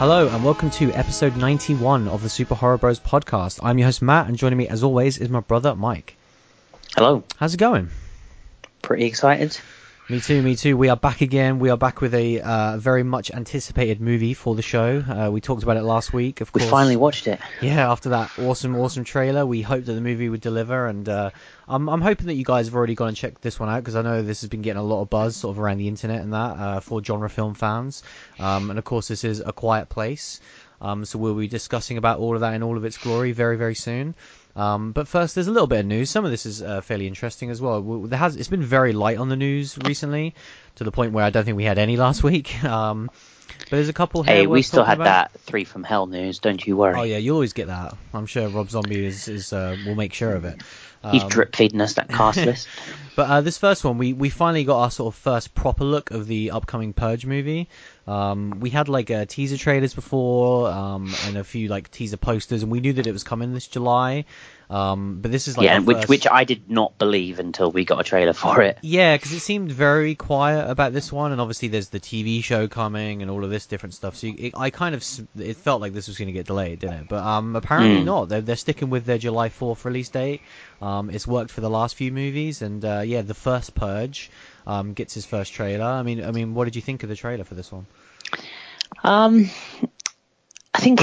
Hello and welcome to episode 91 of the Super Horror Bros podcast. I'm your host Matt and joining me as always is my brother Mike. Hello. How's it going? Pretty excited. Me too, me too. We are back again. We are back with a uh, very much anticipated movie for the show. Uh, we talked about it last week, of course. We finally watched it. Yeah, after that awesome, awesome trailer, we hoped that the movie would deliver, and uh, I'm, I'm hoping that you guys have already gone and checked this one out because I know this has been getting a lot of buzz sort of around the internet and that uh, for genre film fans. Um, and of course, this is A Quiet Place. Um, so we'll be discussing about all of that in all of its glory very, very soon. Um, but first, there's a little bit of news. Some of this is uh, fairly interesting as well. There has it's been very light on the news recently, to the point where I don't think we had any last week. Um, but there's a couple. here Hey, we still had about. that three from hell news. Don't you worry. Oh yeah, you always get that. I'm sure Rob Zombie is, is uh, will make sure of it. He's Um, drip feeding us that cast list. But uh, this first one, we, we finally got our sort of first proper look of the upcoming Purge movie. Um, we had like uh, teaser trailers before, um, and a few like teaser posters, and we knew that it was coming this July. Um, but this is like yeah, which first- which I did not believe until we got a trailer for it. Yeah, because it seemed very quiet about this one, and obviously there's the TV show coming and all of this different stuff. So you, it, I kind of it felt like this was going to get delayed, didn't it? But um, apparently Mm. not. They're they're sticking with their July 4th release date. Um, it's worked for the last few movies, and uh, yeah, the first Purge um gets his first trailer. I mean, I mean, what did you think of the trailer for this one? Um, I think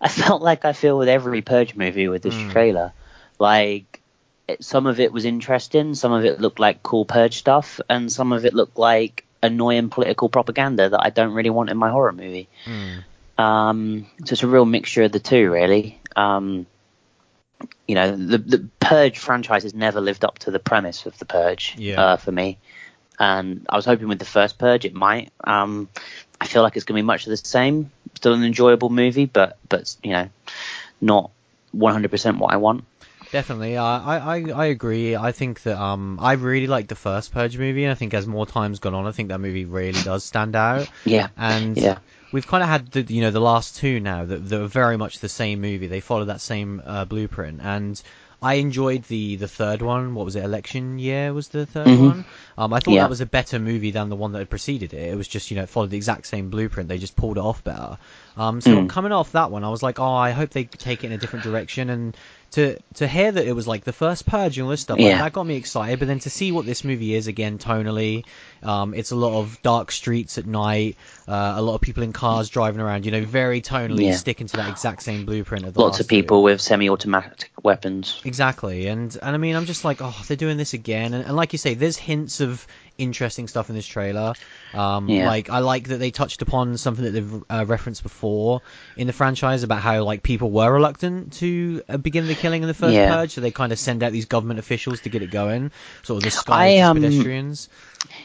I felt like I feel with every Purge movie with this Mm. trailer. Like it, some of it was interesting, some of it looked like cool Purge stuff, and some of it looked like annoying political propaganda that I don't really want in my horror movie. Hmm. Um, so it's a real mixture of the two, really. Um, you know, the the Purge franchise has never lived up to the premise of the Purge Yeah. uh, for me, and I was hoping with the first Purge it might. Um, I feel like it's going to be much of the same. Still an enjoyable movie, but but you know, not 100% what I want. Definitely, uh, I, I I agree. I think that um I really like the first Purge movie, and I think as more time's gone on, I think that movie really does stand out. Yeah, And yeah, we've kind of had the you know the last two now that, that are very much the same movie. They follow that same uh, blueprint, and I enjoyed the the third one. What was it? Election Year was the 3rd Mhm. one. Um, I thought Yeah. that was a better movie than the one that had preceded it. It was just you know it followed the exact same blueprint. They just pulled it off better. Um, so Mm. coming off that one, I was like, oh, I hope they take it in a different direction and. To, to hear that it was like the first purge and all this stuff, like, that got me excited. But then to see what this movie is again tonally, um, it's a lot of dark streets at night, uh, a lot of people in cars driving around. You know, very tonally Yeah. sticking to that exact same blueprint of the lots of two. people with semi-automatic weapons. Exactly, and and I mean, I'm just like, oh, they're doing this again, and, and like you say, there's hints of interesting stuff in this trailer. Um, Yeah. Like I like that they touched upon something that they've uh, referenced before in the franchise about how like people were reluctant to uh, begin the killing in the first Yeah. purge, so they kind of send out these government officials to get it going, sort of the I, sky um, pedestrians.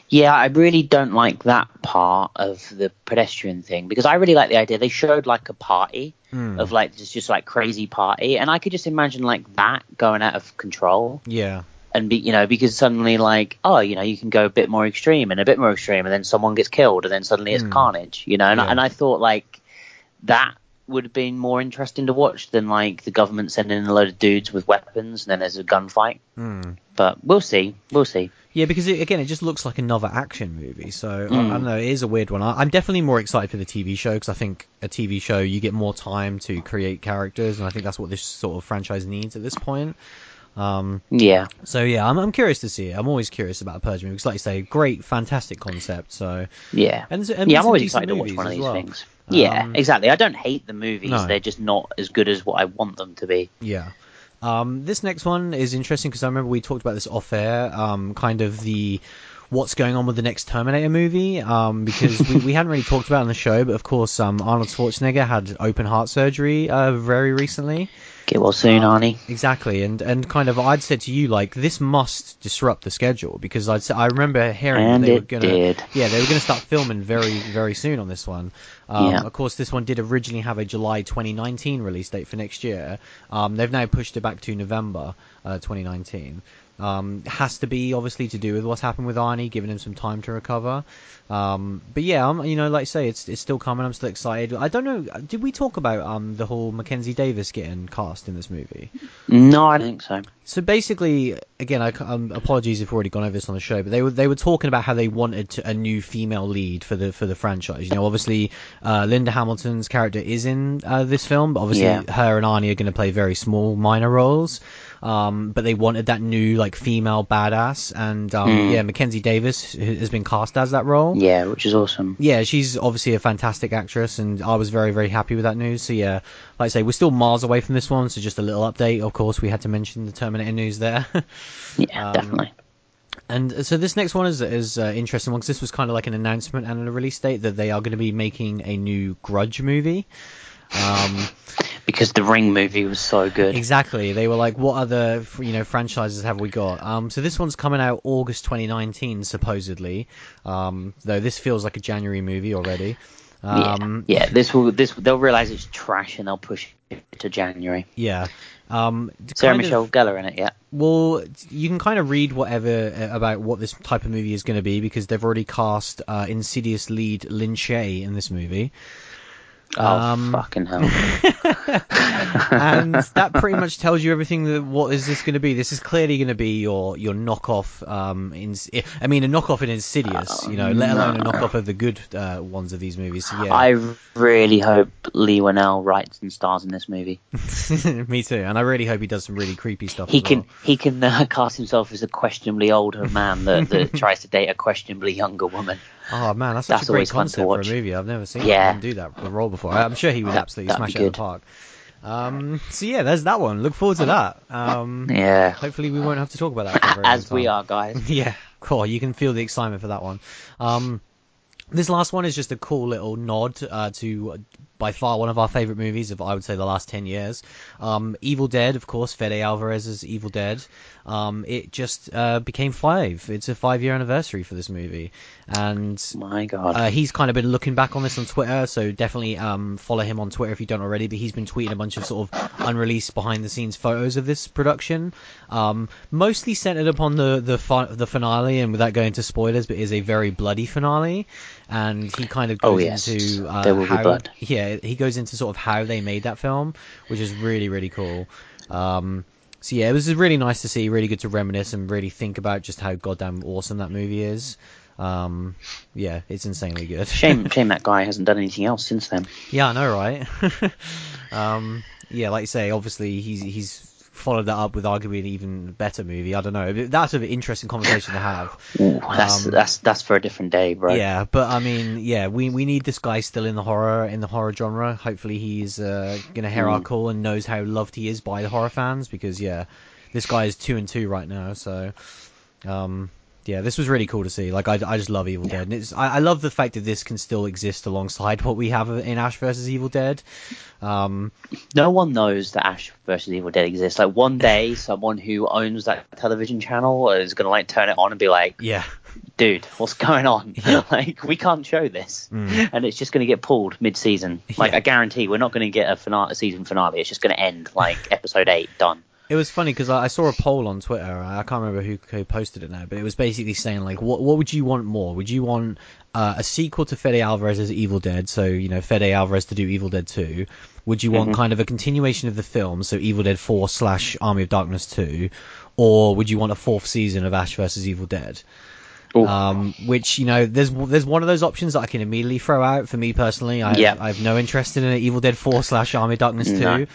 Yeah, I really don't like that part of the pedestrian thing because I really like the idea. They showed like a party Hmm. of like just just like crazy party, and I could just imagine like that going out of control Yeah, and be you know because suddenly like oh you know you can go a bit more extreme and a bit more extreme, and then someone gets killed, and then suddenly it's Hmm. carnage, you know. And, I and I thought like that would have been more interesting to watch than like the government sending in a load of dudes with weapons and then there's a gunfight. Hmm. But we'll see, we'll see. Yeah, because it, again, it just looks like another action movie. So I, I Mm. don't know, it is a weird one. I, I'm definitely more excited for the TV show because I think a TV show you get more time to create characters, and I think that's what this sort of franchise needs at this point. Um, Yeah. so yeah, I'm, I'm curious to see it. I'm always curious about a Purge movie because, like you say, great, fantastic concept. So Yeah. and, and yeah, I'm always excited to watch one of these well. things. Yeah, Um, exactly. I don't hate the movies. No. They're just not as good as what I want them to be. Yeah. Um, this next one is interesting because I remember we talked about this off air, um, kind of the what's going on with the next Terminator movie, um, because we, we hadn't really talked about it on the show, but of course, um, Arnold Schwarzenegger had open heart surgery, uh, very recently. Get well soon, Um, Arnie. Exactly, and and kind of I'd said to you like this must disrupt the schedule because I'd I remember hearing And they were gonna did. yeah they were gonna start filming very very soon on this one. Um, Yeah. Of course, this one did originally have a July 2019 release date for next year. Um, they've now pushed it back to November uh, 2019. Um, has to be obviously to do with what's happened with Arnie, giving him some time to recover. Um, but yeah, I'm, you know, like I say, it's it's still coming. I'm still excited. I don't know. Did we talk about um the whole Mackenzie Davis getting cast in this movie? No, I don't think so. So basically, again, I, um, apologies if we've already gone over this on the show, but they were they were talking about how they wanted to, a new female lead for the for the franchise. You know, obviously, uh, Linda Hamilton's character is in uh, this film, but obviously Yeah. her and Arnie are going to play very small, minor roles. Um, but they wanted that new like female badass, and um, Mm. yeah, Mackenzie Davis has been cast as that role. Yeah, which is awesome. Yeah, she's obviously a fantastic actress, and I was very, very happy with that news. So yeah, like I say, we're still miles away from this one, so just a little update. Of course, we had to mention the Terminator news there. Yeah, Um, definitely. and so this next one is is uh, interesting one because this was kind of like an announcement and a release date that they are going to be making a new Grudge movie. Um, Because the Ring movie was so good. exactly. They were like, what other you know franchises have we got? Um, so this one's coming out August 2019 supposedly. Um, though this feels like a January movie already. Um, yeah, yeah. This will this they'll realize it's trash and they'll push it to January. Yeah. Um, Sarah of- Michelle Gellar in it, yeah. Well, you can kind of read whatever uh, about what this type of movie is going to be because they've already cast uh, Insidious lead Lin Shay in this movie. Oh Um, fucking hell! and that pretty much tells you everything that what is this going to be. This is clearly going to be your your knockoff. Um, in, I mean, a knockoff in Insidious, you know, let alone a knockoff of the good uh, ones of these movies. So, yeah, I really hope Leigh Whannell writes and stars in this movie. me too. And I really hope he does some really creepy stuff. He can well. he can uh, cast himself as a questionably older man that, that tries to date a questionably younger woman. Oh man, that's such That's a great always fun to concept for a movie. I've never seen Yeah. him do that role before. I'm sure he would That- absolutely smash it in the park. Um, so yeah, there's that one. Look forward to that. Um, Yeah, hopefully we won't have to talk about that for very as we are, guys. Yeah, cool. You can feel the excitement for that one. Um, this last one is just a cool little nod uh, to by far one of our favorite movies of I would say the last ten years. Um, Evil Dead, of course, Fede Alvarez's Evil Dead. Um, it just uh, became five. It's a five year anniversary for this movie, and My God. uh, he's kind of been looking back on this on Twitter, so definitely um, follow him on Twitter if you don't already. But he's been tweeting a bunch of sort of unreleased behind the scenes photos of this production, um, mostly centered upon the the fi- the finale, and without going into spoilers, but is a very bloody finale. And he kind of goes Oh, yes. into uh, There will be how, blood. yeah, he goes into sort of how they made that film, which is really really cool. Um, so yeah, it was really nice to see, really good to reminisce and really think about just how goddamn awesome that movie is. Um, yeah, it's insanely good. shame, shame that guy hasn't done anything else since then. Yeah, I know, right? um, yeah, like you say, obviously he's he's followed that up with arguably an even better movie. I don't know. That's an interesting conversation to have. Ooh, that's Um, that's that's for a different day, bro. Yeah, but I mean, yeah, we we need this guy still in the horror in the horror genre. Hopefully, he's uh, gonna hear our Mm. call and knows how loved he is by the horror fans because yeah, this guy is two and two right now. So, um, yeah, this was really cool to see. Like, I, I just love Evil Yeah. Dead, and it's I, I love the fact that this can still exist alongside what we have in Ash versus Evil Dead. Um, No one knows that Ash versus Evil Dead exists. Like one day, someone who owns that television channel is gonna like turn it on and be like, yeah, "Dude, what's going on? Yeah. like we can't show this," Mm. and it's just gonna get pulled mid-season. Like Yeah. I guarantee, we're not gonna get a, finale, a season finale. It's just gonna end like episode eight, done. It was funny because I, I saw a poll on Twitter. I can't remember who, who posted it now, but it was basically saying like, what what would you want more? Would you want uh, a sequel to Fede Alvarez's Evil Dead? So you know, Fede Alvarez to do Evil Dead Two. Would you want Mhm. kind of a continuation of the film, so Evil Dead Four slash Army of Darkness Two, or would you want a fourth season of Ash versus Evil Dead? Um, which you know, there's there's one of those options that I can immediately throw out. For me personally, I Yeah. I have no interest in an Evil Dead Four slash Army of Darkness Two. No.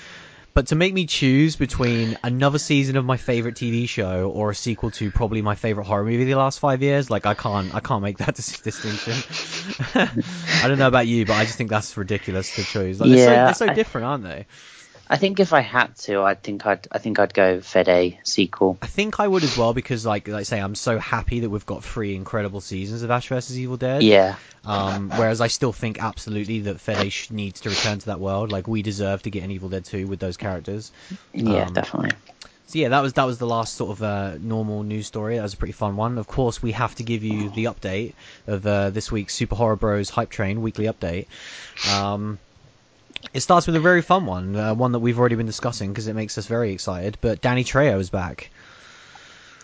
But to make me choose between another season of my favorite TV show or a sequel to probably my favorite horror movie the last five years, like I can't, I can't make that dis- distinction. I don't know about you, but I just think that's ridiculous to choose. Like, they're, so, Yeah, they're so I- different, aren't they? I think if I had to, I think I'd I think I'd go Fede sequel. I think I would as well because, like, like I say, I'm so happy that we've got three incredible seasons of Ash vs Evil Dead. Yeah, Um, whereas I still think absolutely that Fede sh- needs to return to that world. Like we deserve to get an Evil Dead 2 with those characters. yeah, Um, definitely. So yeah, that was that was the last sort of uh, normal news story. That was a pretty fun one. Of course, we have to give you the update of uh, this week's Super Horror Bros Hype Train weekly update. Um, it starts with a very fun one, uh, one that we've already been discussing because it makes us very excited. But Danny Trejo is back.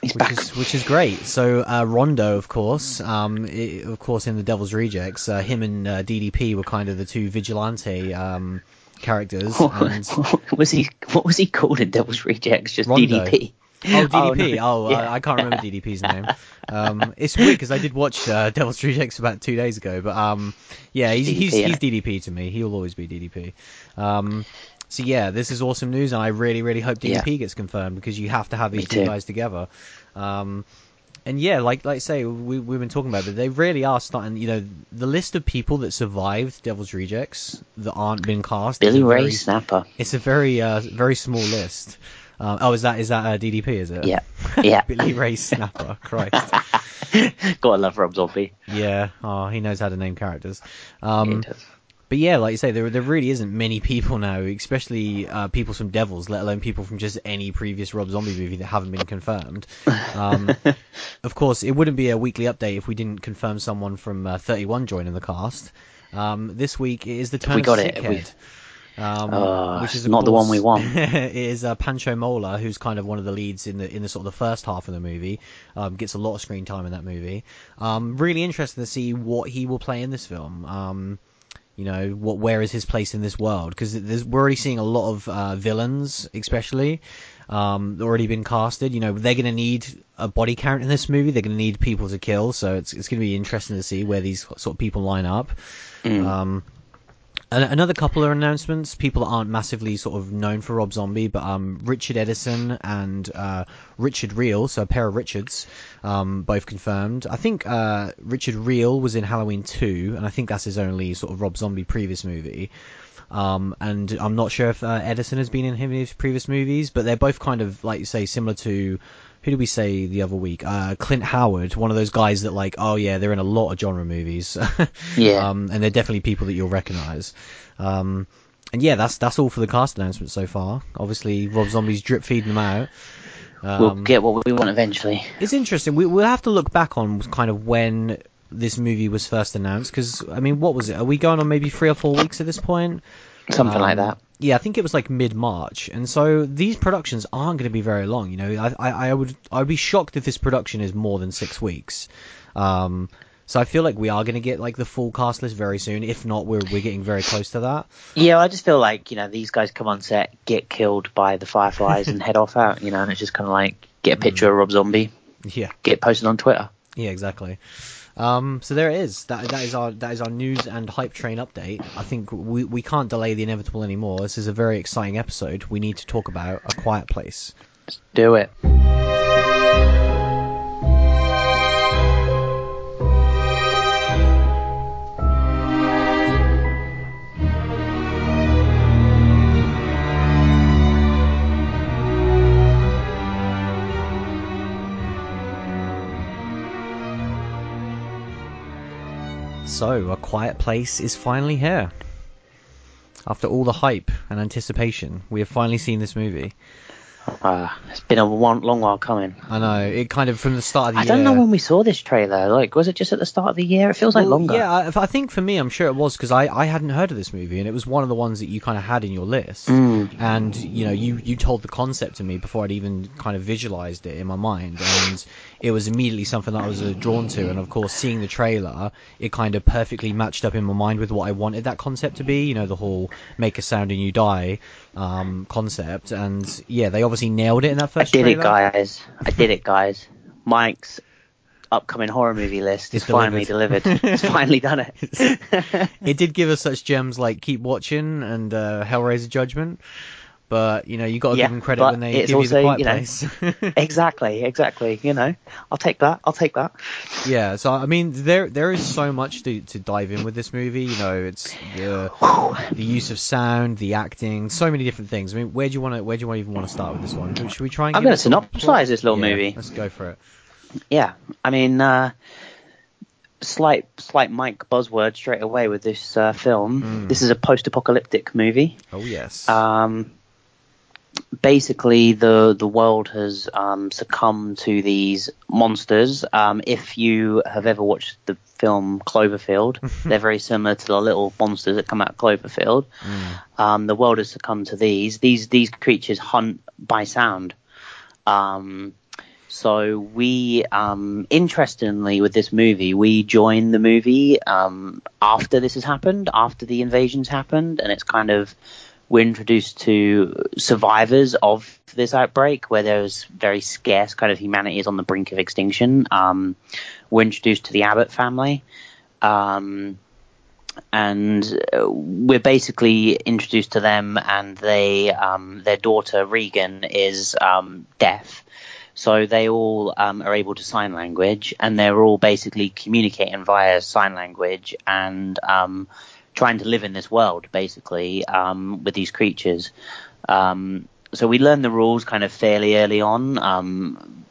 He's which back. is which is great. So uh, Rondo, of course, um, i of course, in the Devil's Rejects, uh, him and uh, DDP were kind of the two vigilante um, characters. And what was he? What was he called in Devil's Rejects? Just Rondo. DDP. Oh, DDP. Oh, no. I, Yeah. I can't remember DDP's name. Um, it's weird because I did watch uh, Devil's Rejects about two days ago, but um, yeah, he's he's, DDP, he's? DDP to me. He'll always be DDP. Um, so yeah, this is awesome news, and I really, really hope DDP Yeah. gets confirmed because you have to have these two guys together. Um, and yeah, like like I say, we we've been talking about, it, but they really are starting. You know, the list of people that survived Devil's Rejects that aren't been cast. Billy Ray very- Snapper. It's a very uh, very small list. Um, oh, is that is that uh, DDP? Is it? Yeah. Yeah. Billy Ray Snapper. Christ. Gotta love Rob Zombie. Yeah. Oh, he knows how to name characters. He Um, does. but yeah, like you say, there there really isn't many people now, especially uh, people from Devils, let alone people from just any previous Rob Zombie movie that haven't been confirmed. Um, of course, it wouldn't be a weekly update if we didn't confirm someone from uh, 31 joining the cast. Um, this week is the turn we of got it? Sickhead. We- Um, Oh, which is not the one we want. it is uh, Pancho Moler, who's kind of one of the leads in the in the sort of the first half of the movie. Um, gets a lot of screen time in that movie. Um, really interesting to see what he will play in this film. Um, you know, what where is his place in this world? Because we're already seeing a lot of uh, villains, especially, um, already been casted. You know, they're going to need a body count in this movie. They're going to need people to kill. So it's it's going to be interesting to see where these sort of people line up. Mm. An- Another couple of announcements. People that aren't massively sort of known for Rob Zombie, but um, Richard Edson and uh, Richard Riehle, so a pair of Richards, um, both confirmed. I think uh, Richard Riehle was in Halloween 2, and I think that's his only sort of Rob Zombie previous movie. Um, and I'm not sure if uh, Edson has been in his previous movies, but they're both kind of like you say similar to who did we say the other week? Uh, Clint Howard, one of those guys that like, oh yeah, they're in a lot of genre movies. Yeah. Um, and they're definitely people that you'll recognise. Um, and yeah, that's that's all for the cast announcement so far. Obviously, Rob Zombie's drip feeding them out. Um, we'll get what we want eventually. it's interesting. We, we'll have to look back on kind of when this movie was first announced, because I mean, what was it? Are we going on maybe three or four weeks at this point? Something like Um, that. Yeah, I think it was like mid March, and so these productions aren't going to be very long. You know, I, I, I would I would be shocked if this production is more than six weeks. Um, so I feel like we are going to get like the full cast list very soon. If not, we're we're getting very close to that. Yeah, I just feel like you know these guys come on set, get killed by the Fireflies, and head off out. You know, and it's just kind of like get a picture of Rob Zombie, Yeah, get posted on Twitter. yeah, exactly. Um, so there it is. That that is our that is our news and hype train update. I think we we can't delay the inevitable anymore. This is a very exciting episode. We need to talk about a quiet place. Do it. So, A Quiet Place is finally here. After all the hype and anticipation, we have finally seen this movie. Uh, it's been a one, long while coming. I know, it kind of from the start of the I year. I don't know when we saw this trailer. Like, was it just at the start of the year? It feels like longer. Yeah, I, I think for me, I'm sure it was because I, I hadn't heard of this movie, and it was one of the ones that you kind of had in your list. Mm. And you know, you you told the concept to me before I'd even kind of visualized it in my mind, and it was immediately something that I was uh, drawn to. And of course, seeing the trailer, it kind of perfectly matched up in my mind with what I wanted that concept to be. You know, the whole make a sound and you die um, concept. And yeah, they obviously nailed it in that first. I did trailer. it, guys. I did it, guys. Mike's upcoming horror movie list is finally delivered. delivered. it's finally done it. it did give us such gems like Keep Watching and uh, Hellraiser Judgment, but you know you got to Yeah, give them credit when they give you the also, Quiet you know, Place. exactly, exactly. You know, I'll take that. I'll take that. yeah, so I mean there there is so much to, to dive in with this movie. You know, it's the the use of sound, the acting, so many different things. I mean, where do you want to where do you even want to start with this one? Should we try and? I'm gonna it synopsize this little Yeah, movie. Let's go for it. Yeah, I mean, uh, slight slight Mike buzzword straight away with this uh, film. Mm. This is a post-apocalyptic movie. Oh yes. Um, basically, the the world has um, succumbed to these monsters. Um, if you have ever watched the film Cloverfield, they're very similar to the little monsters that come out of Cloverfield. Mm. Um, the world has succumbed to these. These these creatures hunt by sound. Um, So we, um, interestingly, with this movie, we join the movie um, after this has happened, after the invasions happened, and it's kind of we're introduced to survivors of this outbreak where there's very scarce kind of humanity is on the brink of extinction. Um, we're introduced to the Abbott family. Um, and we're basically introduced to them, and they, um, their daughter Regan is um, deaf, so they all um, are able to sign language, and they're all basically communicating via sign language and um, trying to live in this world, basically, um, with these creatures. Um, so we learn the rules kind of fairly early on, um,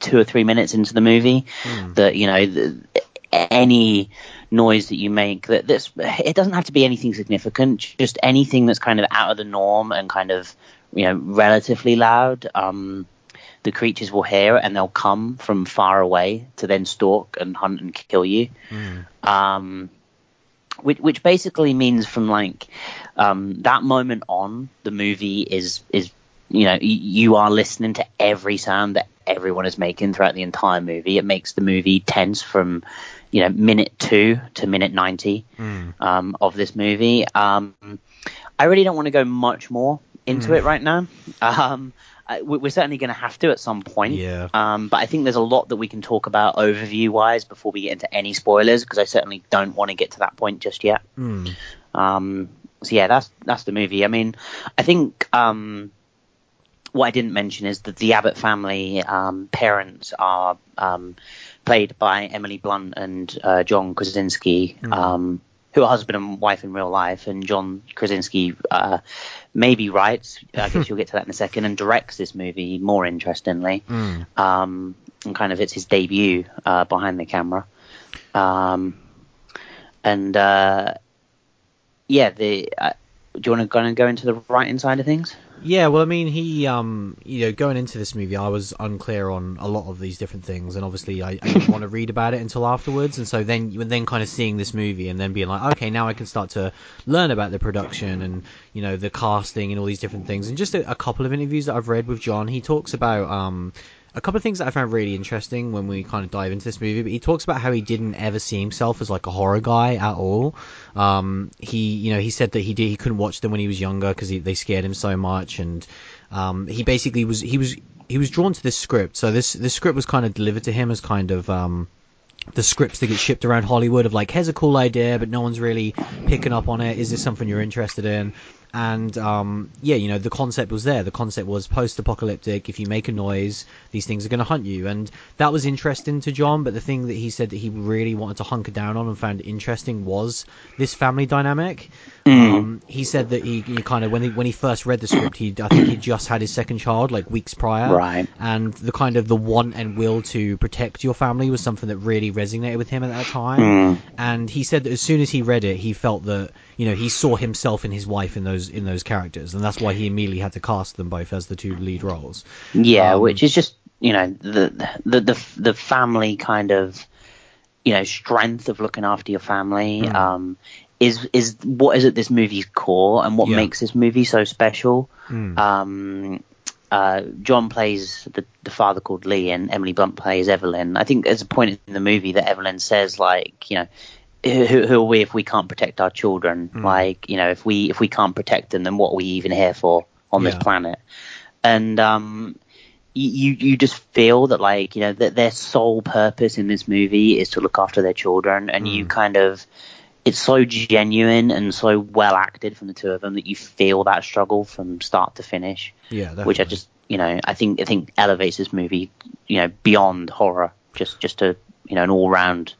two or three minutes into the movie, mm. that you know the, any noise that you make that this it doesn't have to be anything significant just anything that's kind of out of the norm and kind of you know relatively loud um the creatures will hear and they'll come from far away to then stalk and hunt and kill you. Mm. Which, which basically means from like um, that moment on, the movie is is you know you are listening to every sound that everyone is making throughout the entire movie. It makes the movie tense from you know minute two to minute ninety mm. um, of this movie. Um, I really don't want to go much more into mm. it right now. Um, we're certainly going to have to at some point. Yeah. Um, but I think there's a lot that we can talk about overview wise before we get into any spoilers because I certainly don't want to get to that point just yet. Mm. Um, so yeah, that's that's the movie. I mean, I think um, what I didn't mention is that the Abbott family um, parents are um, played by Emily Blunt and uh, John Krasinski. Mm who are husband and wife in real life, and John Krasinski uh, maybe writes. I guess you'll get to that in a second, and directs this movie more interestingly. Mm. Um, and kind of it's his debut uh, behind the camera. Um, and uh, yeah, the uh, do you want to go into the writing side of things? Yeah, well, I mean, he, um, you know, going into this movie, I was unclear on a lot of these different things, and obviously, I, I didn't want to read about it until afterwards, and so then, then kind of seeing this movie, and then being like, okay, now I can start to learn about the production and you know the casting and all these different things, and just a, a couple of interviews that I've read with John, he talks about, um, a couple of things that I found really interesting when we kind of dive into this movie. But he talks about how he didn't ever see himself as like a horror guy at all. Um, he, you know, he said that he did he couldn't watch them when he was younger because they scared him so much, and um, he basically was he was he was drawn to this script. So this this script was kind of delivered to him as kind of um, the scripts that get shipped around Hollywood of like, here's a cool idea, but no one's really picking up on it. Is this something you're interested in? And um, yeah, you know, the concept was there. The concept was post-apocalyptic. If you make a noise, these things are going to hunt you, and that was interesting to John. But the thing that he said that he really wanted to hunker down on and found interesting was this family dynamic. Mm. Um, he said that he, he, kind of when he when he first read the script, he I think he just had his second child like weeks prior, right? And the kind of the want and will to protect your family was something that really resonated with him at that time. Mm. And he said that as soon as he read it, he felt that you know he saw himself and his wife in those those in those characters, and that's why he immediately had to cast them both as the two lead roles. Yeah, um, which is just you know the the the the family kind of you know strength of looking after your family. Mm. Um, is is what is at this movie's core and what yeah. makes this movie so special. Mm. Um, uh, John plays the, the father called Lee, and Emily Blunt plays Evelyn. I think there's a point in the movie that Evelyn says like, you know, who, who, are we if we can't protect our children? Mm. Like, you know, if we if we can't protect them, then what are we even here for on yeah. this planet? And um, you you just feel that like you know that their sole purpose in this movie is to look after their children, and mm. you kind of it's so genuine and so well acted from the two of them that you feel that struggle from start to finish. Yeah, definitely. which I just you know I think I think elevates this movie you know beyond horror, just just a you know an all round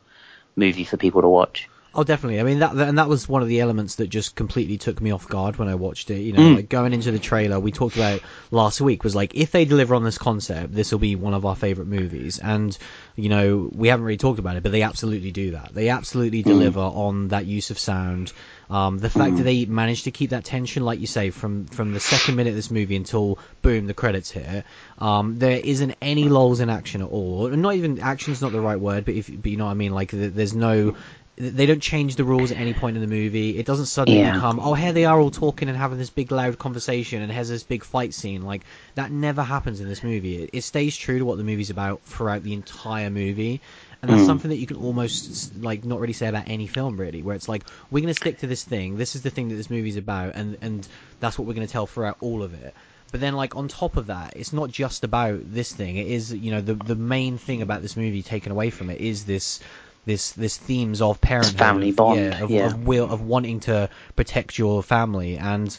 movie for people to watch. Oh, definitely. I mean, that, and that was one of the elements that just completely took me off guard when I watched it. You know, mm. like going into the trailer, we talked about last week was like, if they deliver on this concept, this will be one of our favorite movies. And, you know, we haven't really talked about it, but they absolutely do that. They absolutely mm. deliver on that use of sound. Um, the fact mm. that they managed to keep that tension, like you say, from, from the second minute of this movie until boom, the credits hit. Um, there isn't any lulls in action at all. Not even action's not the right word, but if, but you know what I mean. Like there's no they don't change the rules at any point in the movie. It doesn't suddenly Yeah. become, oh, here they are all talking and having this big loud conversation, and here's this big fight scene. Like that never happens in this movie. It, it stays true to what the movie's about throughout the entire movie, and that's Mm. something that you can almost like not really say about any film really, where it's like we're gonna stick to this thing. This is the thing that this movie's about, and and that's what we're gonna tell throughout all of it. But then, like on top of that, it's not just about this thing. It is, you know, the the main thing about this movie taken away from it is this this this themes of parenthood, family bond, yeah, of, yeah. of will of wanting to protect your family and.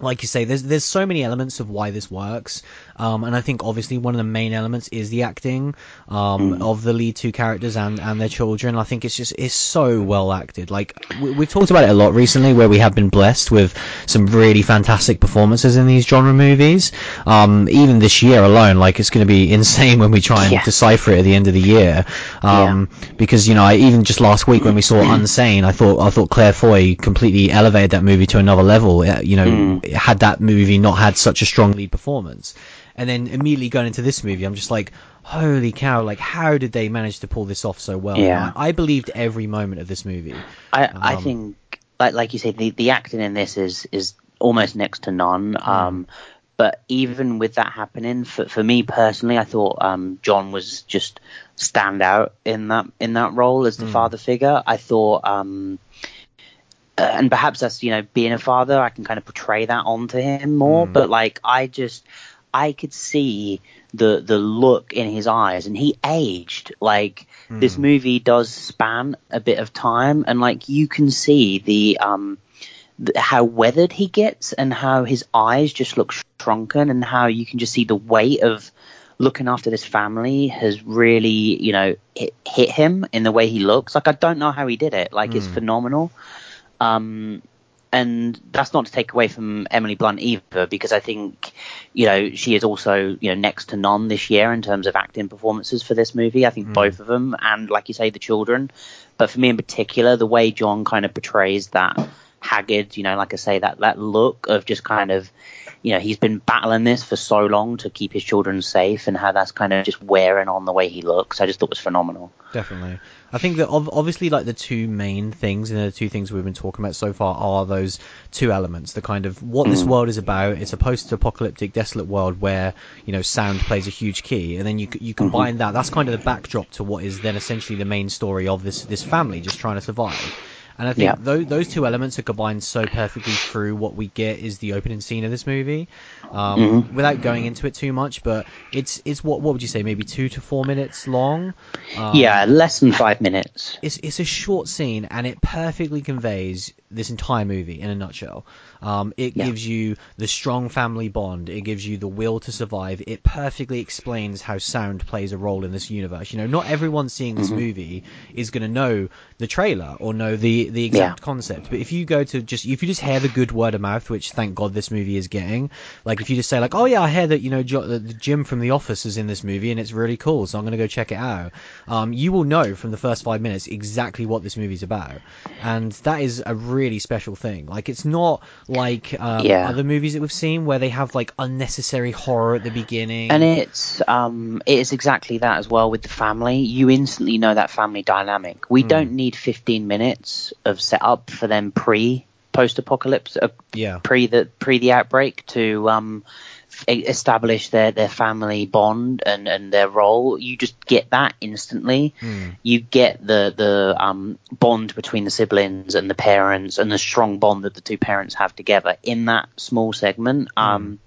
Like you say, there's there's so many elements of why this works, um, and I think obviously one of the main elements is the acting um, of the lead two characters and, and their children. I think it's just it's so well acted. Like we, we've talked about it a lot recently, where we have been blessed with some really fantastic performances in these genre movies. Um, even this year alone, like it's going to be insane when we try and Yeah. decipher it at the end of the year. Um, Because you know, I, even just last week when we saw Unsane, I thought I thought Claire Foy completely elevated that movie to another level. Uh, You know, had that movie not had such a strong lead performance, and then immediately going into this movie, I'm just like. Holy cow! Like, how did they manage to pull this off so well? Yeah. I, I believed every moment of this movie. I, I Um, think, like like you say, the, the acting in this is is almost next to none. Hmm. Um, but even with that happening, for for me personally, I thought um, John was just stand out in that in that role as the Hmm. father figure. I thought. Um, uh, and perhaps that's you know being a father i can kind of portray that onto him more Hmm. but like i just i could see the the look in his eyes and he aged. Like this Hmm. movie does span a bit of time and like you can see the um th- how weathered he gets and how his eyes just look shrunken and how you can just see the weight of looking after this family has really you know hit, hit him in the way he looks. Like i don't know how he did it. Like it's phenomenal um and that's not to take away from Emily Blunt either, because I think, you know, she is also, you know, next to none this year in terms of acting performances for this movie. I think both of them, and like you say, the children. But for me in particular, the way John kind of portrays that haggard, you know, like I say, that that look of just kind of, you know, he's been battling this for so long to keep his children safe, and how that's kind of just wearing on the way he looks. I just thought was phenomenal. Definitely. I think that obviously like the two main things and the two things we've been talking about so far are those two elements. The kind of what this mm. world is about. It's a post-apocalyptic, desolate world where you know sound plays a huge key, and then you you mm-hmm. combine that. That's kind of the backdrop to what is then essentially the main story of this this family just trying to survive. And I think Yeah. those, those two elements are combined so perfectly through what we get is the opening scene of this movie. Um, Without going into it too much, but it's it's what what would you say maybe two to four minutes long. Um, yeah, less than five minutes. it's it's a short scene and it perfectly conveys this entire movie in a nutshell. Um, it Yeah. gives you the strong family bond. It gives you the will to survive. It perfectly explains how sound plays a role in this universe. You know, not everyone seeing this movie is going to know the trailer or know the the exact Yeah. concept. But if you go to just if you just hear the good word of mouth, which thank God this movie is getting, like if you just say like, oh yeah, I hear that you know jo- the the Jim from The Office is in this movie and it's really cool, so I'm going to go check it out. Um, you will know from the first five minutes exactly what this movie's about, and that is a really special thing. Like it's not like um, Yeah. other movies that we've seen where they have like unnecessary horror at the beginning. And it's um it is exactly that as well with the family. You instantly know that family dynamic. We don't need 15 minutes of setup for them pre post apocalypse uh, yeah, pre the pre the outbreak to um establish their their family bond and and their role. You just get that instantly. You get the the um bond between the siblings and the parents and the strong bond that the two parents have together in that small segment. Um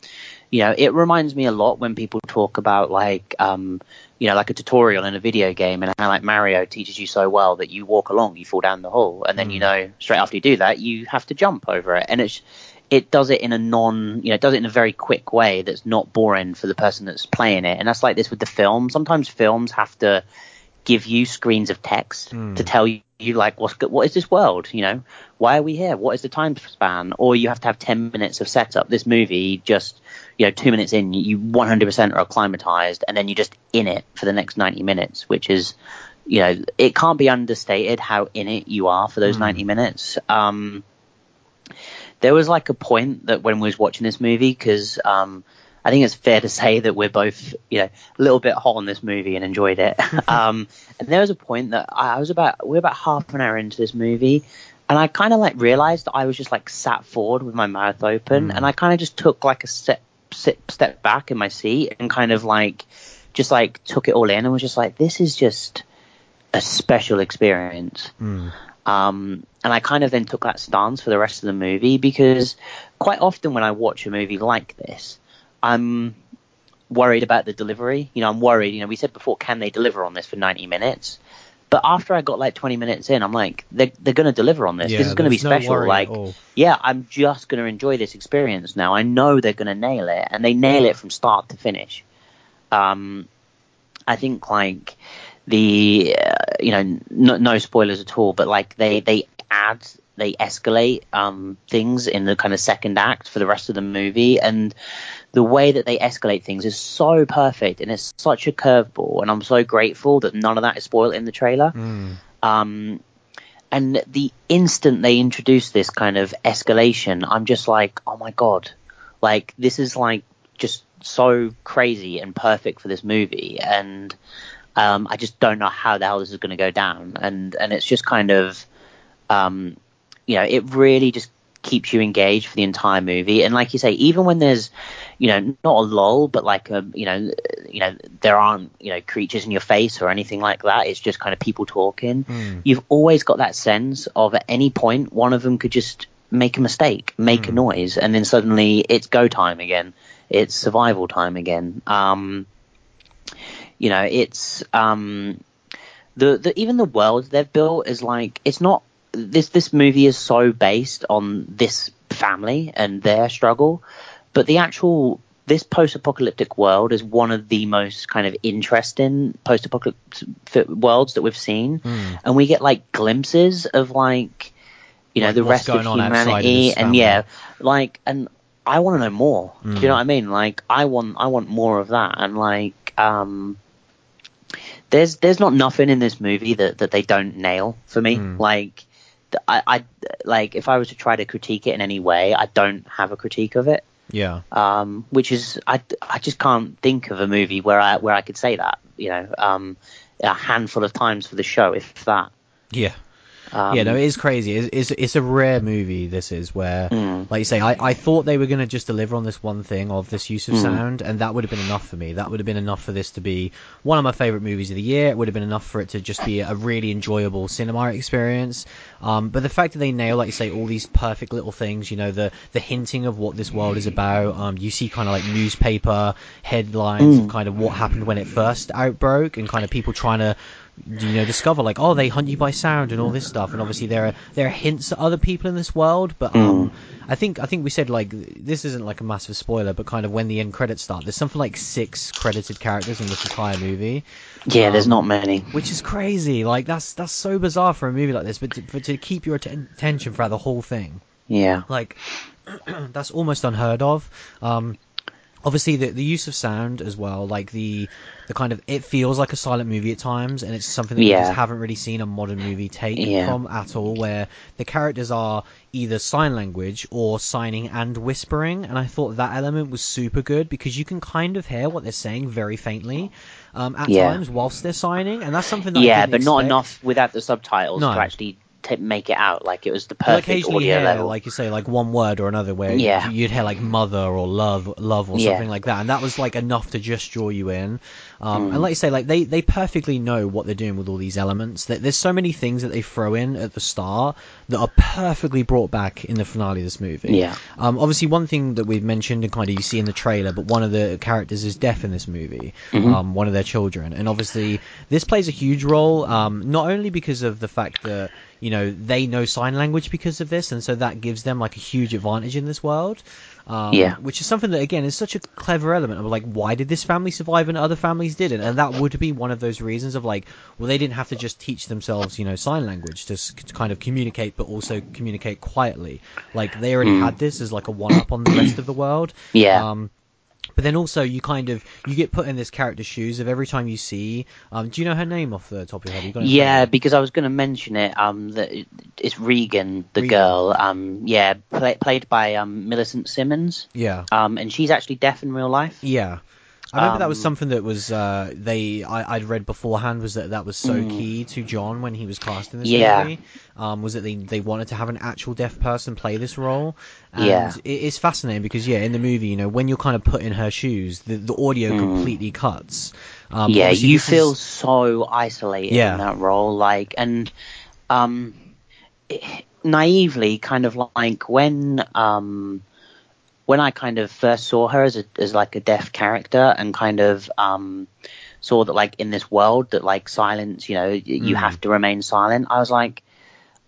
you know, it reminds me a lot when people talk about like, um, you know, like a tutorial in a video game and how like Mario teaches you so well that you walk along, you fall down the hole, and then you know straight after you do that, you have to jump over it, and it's it does it in a non, you know, it does it in a very quick way that's not boring for the person that's playing it, and that's like this with the film. Sometimes films have to give you screens of text to tell you, you like what's what is this world you know? Why are we here? What is the time span? Or you have to have 10 minutes of setup. This movie just you know 2 minutes in you 100% are acclimatized and then you're just in it for the next 90 minutes which is you know it can't be understated how in it you are for those 90 minutes. Um there was like a point that when we was watching this movie because um I think it's fair to say that we're both, you know, a little bit hot on this movie and enjoyed it. um, and there was a point that I was about, we are about half an hour into this movie, and I kind of like realized that I was just like sat forward with my mouth open, Mm. and I kind of just took like a step, step, step back in my seat and kind of like, just like took it all in and was just like, this is just a special experience. Mm. Um, and I kind of then took that stance for the rest of the movie because quite often when I watch a movie like this, I'm worried about the delivery. You know, I'm worried. You know, we said before, can they deliver on this for 90 minutes? But after I got like 20 minutes in, I'm like, they're, they're going to deliver on this. Yeah, this is going to be there's no special. like, yeah, I'm just going to enjoy this experience now. I know they're going to nail it, and they nail it from start to finish. Um, I think like the you know no, no spoilers at all, but like they they add they escalate um, things in the kind of second act for the rest of the movie, and the way that they escalate things is so perfect, and it's such a curveball, and I'm so grateful that none of that is spoiled in the trailer. Mm. Um, and the instant they introduce this kind of escalation, I'm just like, oh my god, like this is like just so crazy and perfect for this movie, and um, I just don't know how the hell this is going to go down, and and it's just kind of, um, you know, it really just keeps you engaged for the entire movie, and like you say, even when there's, you know, not a lull, but like a, you know, you know, there aren't you know creatures in your face or anything like that. It's just kind of people talking. Mm. You've always got that sense of at any point one of them could just make a mistake, make a noise, and then suddenly it's go time again. It's survival time again. Um, you know, it's um, the the even the world they've built is like it's not this this movie is so based on this family and their struggle, but the actual this post-apocalyptic world is one of the most kind of interesting post-apocalyptic worlds that we've seen, Mm. and we get like glimpses of like you know Like the rest of outside of humanity, and yeah, like and I want to know more. Do Mm. you know what I mean? Like I want I want more of that, and like um there's there's not nothing in this movie that, that they don't nail for me. Mm. Like I, I like if I was to try to critique it in any way, I don't have a critique of it. Yeah. Um, which is I, I just can't think of a movie where I where I could say that. You know, um, a handful of times for the show, if that. Yeah. Um, yeah, no, it is crazy. It's, it's it's a rare movie. This is where, Mm. like you say, I, I thought they were going to just deliver on this one thing of this use of Mm. sound, and that would have been enough for me. That would have been enough for this to be one of my favorite movies of the year. It would have been enough for it to just be a really enjoyable cinema experience. Um, but the fact that they nail, like you say, all these perfect little things, you know, the the hinting of what this world is about. Um, you see kind of like newspaper headlines Mm. of kind of what happened when it first outbroke, and kind of people trying to you know discover like oh they hunt you by sound and all this stuff and obviously there are there are hints at other people in this world but um I think I think we said like this isn't like a massive spoiler but kind of when the end credits start there's something like six credited characters in this entire movie yeah, there's um, not many. which is crazy like that's that's so bizarre for a movie like this but to, but to keep your atten- attention throughout the whole thing Yeah. like that's almost unheard of. Um, obviously, the the use of sound as well, like the the kind of it feels like a silent movie at times, and it's something that we just haven't really seen a modern movie take Yeah. from at all, where the characters are either sign language or signing and whispering, and I thought that element was super good because you can kind of hear what they're saying very faintly um, at Yeah. times whilst they're signing, and that's something that Yeah, but not enough without the subtitles No. to actually t- make it out like it was the perfect occasionally audio hear, level. like you say, like one word or another where Yeah. you'd hear like mother or love, love or Yeah. something like that, and that was like enough to just draw you in. Um, Mm. And like you say, like they they perfectly know what they're doing with all these elements. That there's so many things that they throw in at the start that are perfectly brought back in the finale of this movie. Yeah. Um, obviously, one thing that we've mentioned and kind of you see in the trailer, but one of the characters is deaf in this movie. Mhm. Um, one of their children, and obviously this plays a huge role. Um, not only because of the fact that you know they know sign language because of this, and so that gives them like a huge advantage in this world. Um, Yeah. Which is something that again is such a clever element of like why did this family survive and other families didn't, and that would be one of those reasons of like well they didn't have to just teach themselves you know sign language to, s- to kind of communicate but also communicate quietly. Like they already Mm. had this as like a one up on the rest of the world. yeah. Um, But then also you kind of you get put in this character's shoes of every time you see. Um, do you know her name off the top of your head? You got it in front of Yeah, because I was going to mention it. Um, that it's Regan, the Regan. girl. Um, yeah, play, played by um Millicent Simmonds. yeah, Um, and she's actually deaf in real life. yeah. I remember that was Um, something that was uh, they I, I'd read beforehand was that that was so Mm. key to John when he was casting this Yeah. movie. Um, was that they they wanted to have an actual deaf person play this role. And Yeah. it, it's fascinating because yeah, in the movie, you know, when you're kind of put in her shoes, the the audio Mm. completely cuts. Um, yeah, you feel is- so isolated Yeah. in that role, like, and um, it- naively, kind of like when um, when I kind of first saw her as a, as like a deaf character, and kind of um, saw that like in this world that like silence, you know, y- you Mm. have to remain silent. I was like.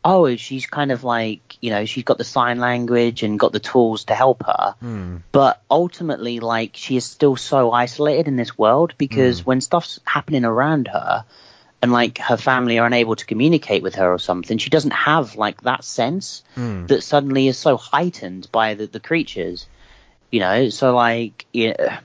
Oh, she's kind of like, you know, she's got the sign language and got the tools to help her Hmm. but ultimately like she is still so isolated in this world because Mm. when stuff's happening around her and like her family are unable to communicate with her or something she doesn't have like that sense Hmm. that suddenly is so heightened by the, the creatures you know so like you know,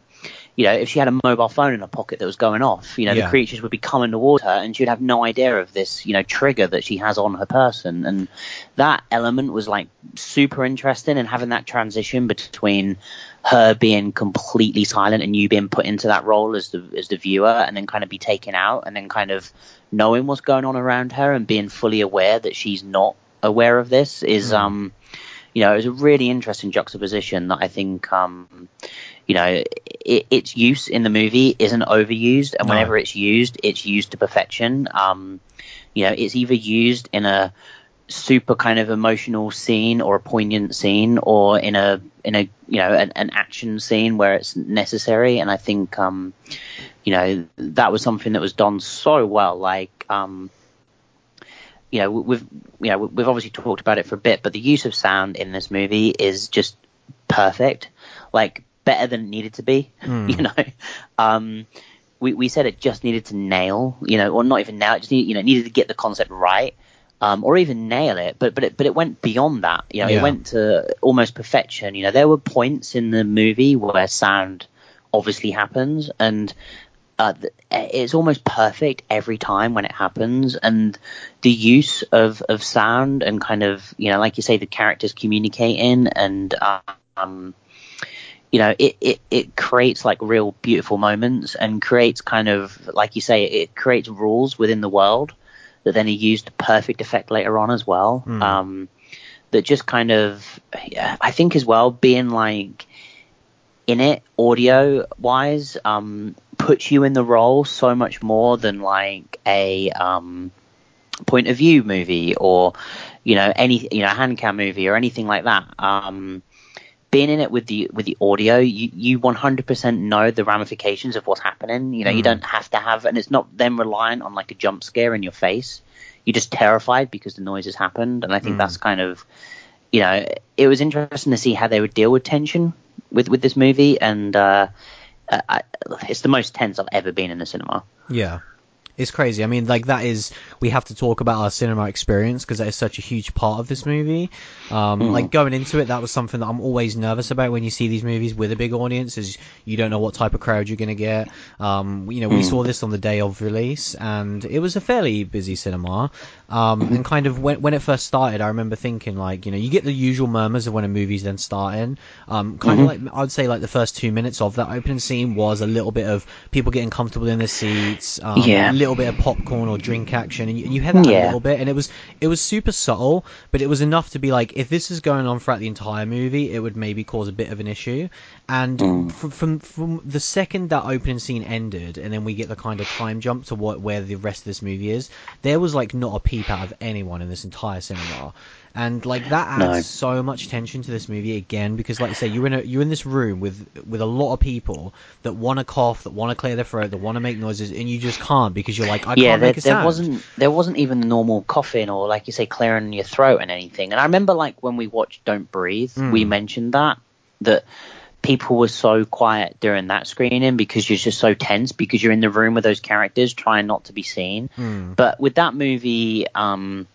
you know if she had a mobile phone in her pocket that was going off you know Yeah. the creatures would be coming toward her and she'd have no idea of this you know trigger that she has on her person and that element was like super interesting and having that transition between her being completely silent and you being put into that role as the as the viewer and then kind of be taken out and then kind of knowing what's going on around her and being fully aware that she's not aware of this is Mm. um you know, it was a really interesting juxtaposition that I think, um, you know, it, its use in the movie isn't overused, and No. whenever it's used, it's used to perfection. Um, you know, it's either used in a super kind of emotional scene or a poignant scene, or in a in a you know an, an action scene where it's necessary. And I think, um, you know, that was something that was done so well. Like, um, you know, we've you know we've obviously talked about it for a bit, but the use of sound in this movie is just perfect, like better than it needed to be. Hmm. You know, um, we we said it just needed to nail, you know, or not even nail it, just need, you know needed to get the concept right, um, or even nail it. But but it, but it went beyond that. You know, Yeah. it went to almost perfection. You know, there were points in the movie where sound obviously happens and uh, it's almost perfect every time when it happens, and the use of, of sound and kind of you know, like you say, the characters communicating and um, you know, it, it, it creates like real beautiful moments and creates kind of like you say, it creates rules within the world that then he used to perfect effect later on as well. Mm. Um, that just kind of, yeah, I think as well, being like in it audio wise um, puts you in the role so much more than like a um, point of view movie or you know any you know hand cam movie or anything like that. Um, being in it with the with the audio, you you 100% know the ramifications of what's happening. You know, you Mm. don't have to have, and it's not then reliant on like a jump scare in your face. You're just terrified because the noise has happened, and I think Mm. that's kind of, you know, it was interesting to see how they would deal with tension with with this movie, and uh, uh, I, it's the most tense I've ever been in the cinema. Yeah. It's crazy. I mean, like that is we have to talk about our cinema experience because that is such a huge part of this movie. Um, Mhm. Like going into it, that was something that I'm always nervous about when you see these movies with a big audience, is you don't know what type of crowd you're gonna get. Um, you know, we Mm. saw this on the day of release, and it was a fairly busy cinema. Um, and kind of when when it first started, I remember thinking like, you know, you get the usual murmurs of when a movie's then starting. Um, kind Mhm. of like I'd say like the first two minutes of that opening scene was a little bit of people getting comfortable in their seats. Um, Yeah. Little bit of popcorn or drink action, and you, you had that a little bit, and it was it was super subtle, but it was enough to be like, if this is going on throughout the entire movie, it would maybe cause a bit of an issue. And Mm. from, from from the second that opening scene ended, and then we get the kind of time jump to what where the rest of this movie is, there was like not a peep out of anyone in this entire cinema. And like that adds No. so much tension to this movie again because, like you say, you're in a you're in this room with with a lot of people that want to cough, that want to clear their throat, that want to make noises, and you just can't because you're like, I yeah, can't there, make a there sound. wasn't there wasn't even the normal coughing or like you say clearing your throat and anything. And I remember like when we watched Don't Breathe, Mm. we mentioned that that people were so quiet during that screening because you're just so tense because you're in the room with those characters trying not to be seen. Mm. But with that movie, um,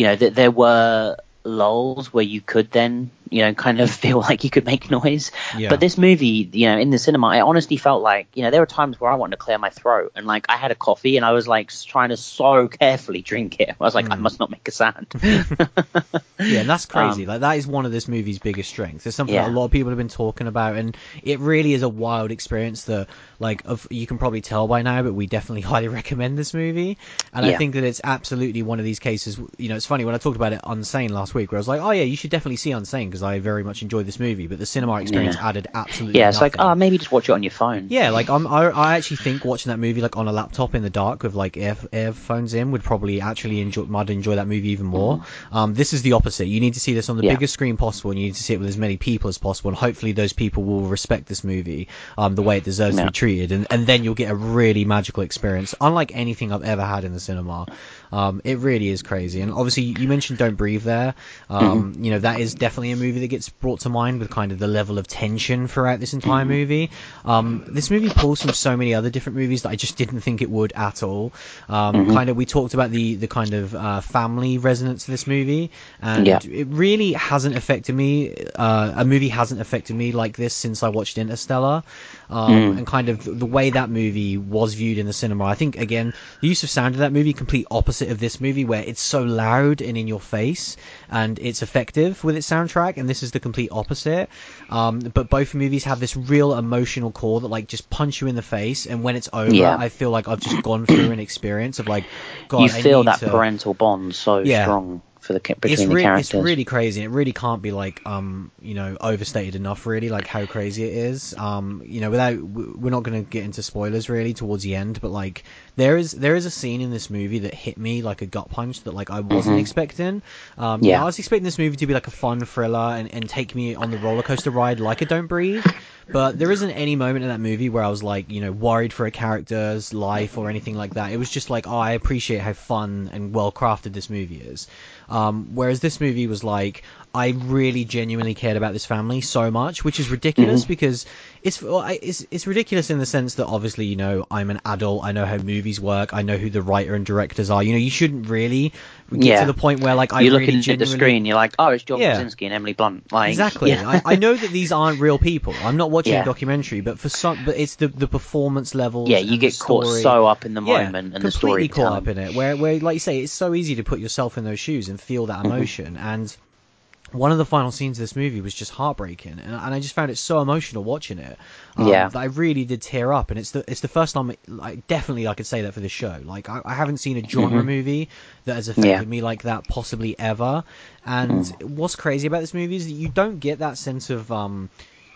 you know, that there were lulls where you could then you know, kind of feel like you could make noise. Yeah. But this movie, you know, in the cinema, I honestly felt like, you know, there were times where I wanted to clear my throat, and like I had a coffee, and I was like trying to so carefully drink it. I was like, I Mm. must not make a sound. Yeah, and that's crazy. Um, like that is one of this movie's biggest strengths. It's something Yeah. that a lot of people have been talking about, and it really is a wild experience. That like of you can probably tell by now, but we definitely highly recommend this movie. And I think that it's absolutely one of these cases. You know, it's funny when I talked about it Unsane last week, where I was like, oh yeah, you should definitely see Unsane because I very much enjoyed this movie, but the cinema experience Yeah. added absolutely. yeah, it's like, oh, maybe just watch it on your phone. Yeah, like I'm, I, I actually think watching that movie like on a laptop in the dark with like ear, earphones in would probably actually enjoy, might enjoy that movie even more. Um, this is the opposite. You need to see this on the Yeah. biggest screen possible, and you need to see it with as many people as possible, and hopefully those people will respect this movie um, the way it deserves to be treated, and, and then you'll get a really magical experience, unlike anything I've ever had in the cinema. Um, it really is crazy, and obviously you mentioned Don't Breathe there. Um, Mm-hmm. You know that is definitely a movie that gets brought to mind with kind of the level of tension throughout this entire Mm-hmm. movie. Um, this movie pulls from so many other different movies that I just didn't think it would at all. Um, Mm-hmm. Kind of, we talked about the the kind of uh, family resonance of this movie, and Yeah. it really hasn't affected me. Uh, a movie hasn't affected me like this since I watched Interstellar, um, Mm. and kind of the way that movie was viewed in the cinema. I think again, the use of sound of that movie, complete opposite of this movie, where it's so loud and in your face, and it's effective with its soundtrack, and this is the complete opposite. Um, but both movies have this real emotional core that like just punch you in the face, and when it's over, Yeah. I feel like I've just gone through an experience of like, God, you I feel that to... parental bond so Yeah. strong for the between It's, the characters. it's really crazy. It really can't be like um you know overstated enough. Really, like how crazy it is. Um you know without we're not going to get into spoilers really towards the end, but like there is there is a scene in this movie that hit me like a gut punch that like I wasn't Mhm. expecting. Um, you Yeah. know, I was expecting this movie to be like a fun thriller and, and take me on the roller coaster ride like a Don't Breathe. But there isn't any moment in that movie where I was like, you know, worried for a character's life or anything like that. It was just like, oh, I appreciate how fun and well crafted this movie is. Um, whereas this movie was like, I really genuinely cared about this family so much, which is ridiculous Mhm. because it's, it's it's ridiculous in the sense that obviously you know I'm an adult, I know how movies work, I know who the writer and directors are. You know, you shouldn't really get Yeah. to the point where like I You're really looking at the screen, you're like, oh, it's John Yeah. Krasinski and Emily Blunt. Like, Exactly. yeah. I, I know that these aren't real people. I'm not watching Yeah. a documentary, but for some, but it's the the performance level. yeah, you get caught so up in the moment and the completely story. caught up in it. Where where like you say, it's so easy to put yourself in those shoes and feel that Mm-hmm. emotion. And one of the final scenes of this movie was just heartbreaking, and, and I just found it so emotional watching it. Um, Yeah. that I really did tear up, and it's the it's the first time, like definitely I could say that for this show. Like I, I haven't seen a genre Mhm. movie that has affected Yeah. me like that possibly ever. And Mm. what's crazy about this movie is that you don't get that sense of um,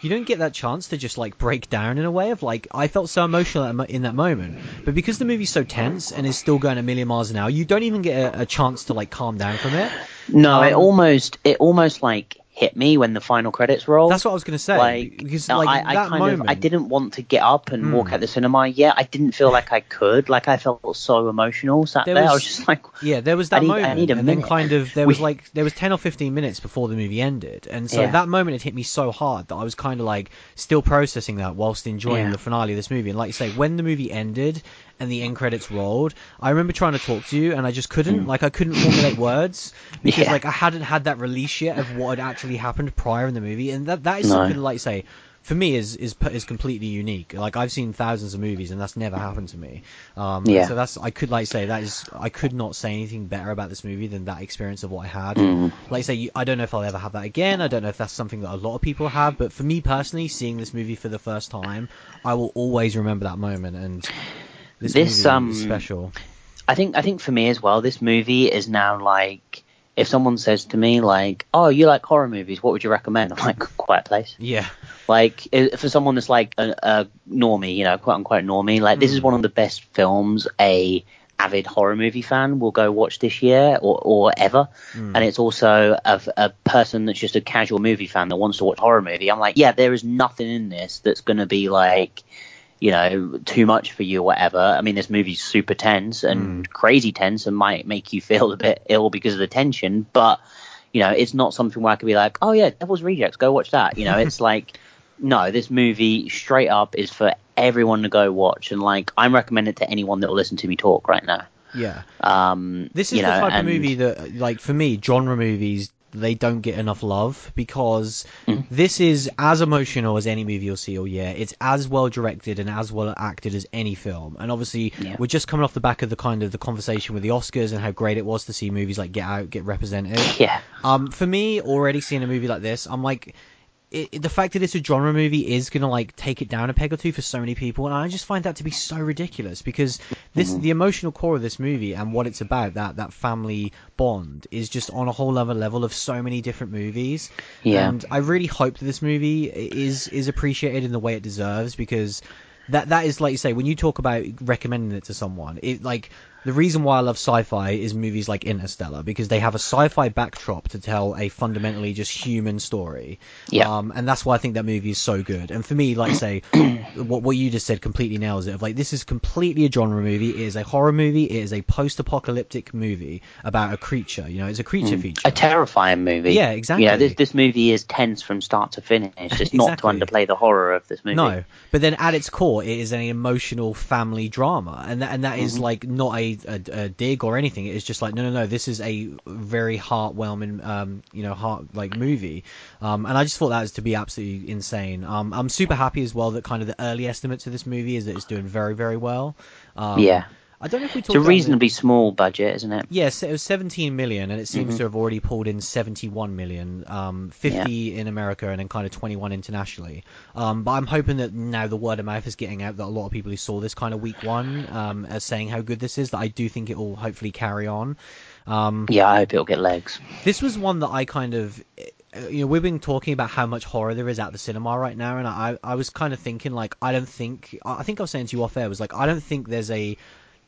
you don't get that chance to just like break down in a way of like I felt so emotional in that moment, but because the movie's so tense and is still going a million miles an hour, you don't even get a, a chance to like calm down from it. No, it Um, almost it almost like hit me when the final credits rolled. That's what I was gonna say. like because like I, I that kind moment, of I didn't want to get up and Hmm. walk out the cinema. Yeah, I didn't feel like I could. Like I felt so emotional sat There there. I was- was just like, Yeah, there was I that need- I moment, need a and then minute. kind of there was like there was ten or fifteen minutes before the movie ended, and so Yeah. that moment had hit me so hard that I was kind of like still processing that whilst enjoying Yeah. the finale of this movie. And like you say, when the movie ended and the end credits rolled, I remember trying to talk to you, and I just couldn't. Like I couldn't formulate words because. Yeah. like I hadn't had that release yet of what had actually happened prior in the movie, and that that is No. something like say. For me, is is is completely unique. Like I've seen thousands of movies, and that's never happened to me. Um, Yeah. So that's I could like say that is I could not say anything better about this movie than that experience of what I had. Mm. Like I say, I don't know if I'll ever have that again. I don't know if that's something that a lot of people have, but for me personally, seeing this movie for the first time, I will always remember that moment. And this, This, movie um, is special. I think I think for me as well, this movie is now like if someone says to me like, "Oh, you like horror movies? What would you recommend?" I'm like, "Quiet Place." Yeah, Like for someone that's like a, a normie, you know, quote unquote normie, like this is Mm. one of the best films a avid horror movie fan will go watch this year or, or ever. Mm. And it's also a, a person that's just a casual movie fan that wants to watch horror movie. I'm like, yeah, there is nothing in this that's going to be like, you know, too much for you or whatever. I mean, this movie's super tense and crazy tense and might make you feel a bit ill because of the tension, but you know, it's not something where I could be like, oh yeah, Devil's Rejects, go watch that. You know, it's like, no, this movie straight up is for everyone to go watch, and like, I'm recommending it to anyone that will listen to me talk right now. yeah. Um, This is you the know, type and- of movie that, like, for me, genre movies they don't get enough love because Mm. this is as emotional as any movie you'll see all year. It's as well directed and as well acted as any film. And obviously, Yeah. we're just coming off the back of the kind of the conversation with the Oscars and how great it was to see movies like Get Out get represented. Yeah. Um, for me, already seeing a movie like this, I'm like, it, the fact that it's a genre movie is gonna like take it down a peg or two for so many people, and I just find that to be so ridiculous because this, Mm-hmm. the emotional core of this movie and what it's about, that that family bond, is just on a whole other level of so many different movies. Yeah. And I really hope that this movie is is appreciated in the way it deserves because that that is like you say when you talk about recommending it to someone, it like the reason why I love sci-fi is movies like Interstellar because they have a sci-fi backdrop to tell a fundamentally just human story. Yeah. Um, and that's why I think that movie is so good. And for me, like say, what what you just said completely nails it. Of like this is completely a genre movie. It is a horror movie. It is a post-apocalyptic movie about a creature. You know, it's a creature feature. Mm. A terrifying movie. Yeah, exactly. Yeah, this, this movie is tense from start to finish. It's not to underplay the horror of this movie. No, but then at its core, it is an emotional family drama, and that and that Mm-hmm. is like not a, a, a dig or anything. It's just like no, no, no. This is a very heartwarming, um, you know, heart like movie, um, and I just thought that was to be absolutely insane. Um, I'm super happy as well that kind of the early estimates of this movie is that it's doing very, very well. Um, Yeah. I don't know if we talked It's a reasonably small budget, isn't it? Yes, it was 17 million, and it seems Mm-hmm. to have already pulled in 71 million, um, 50 in America, and then kind of 21 internationally. Um, but I'm hoping that now the word of mouth is getting out that a lot of people who saw this kind of week one um, are saying how good this is. That I do think it will hopefully carry on. Um, Yeah, I hope it'll get legs. this was one that I kind of, uh, you know, we've been talking about how much horror there is at the cinema right now, and I, I was kind of thinking like, I don't think, I think I was saying to you off air, was like, I don't think there's a,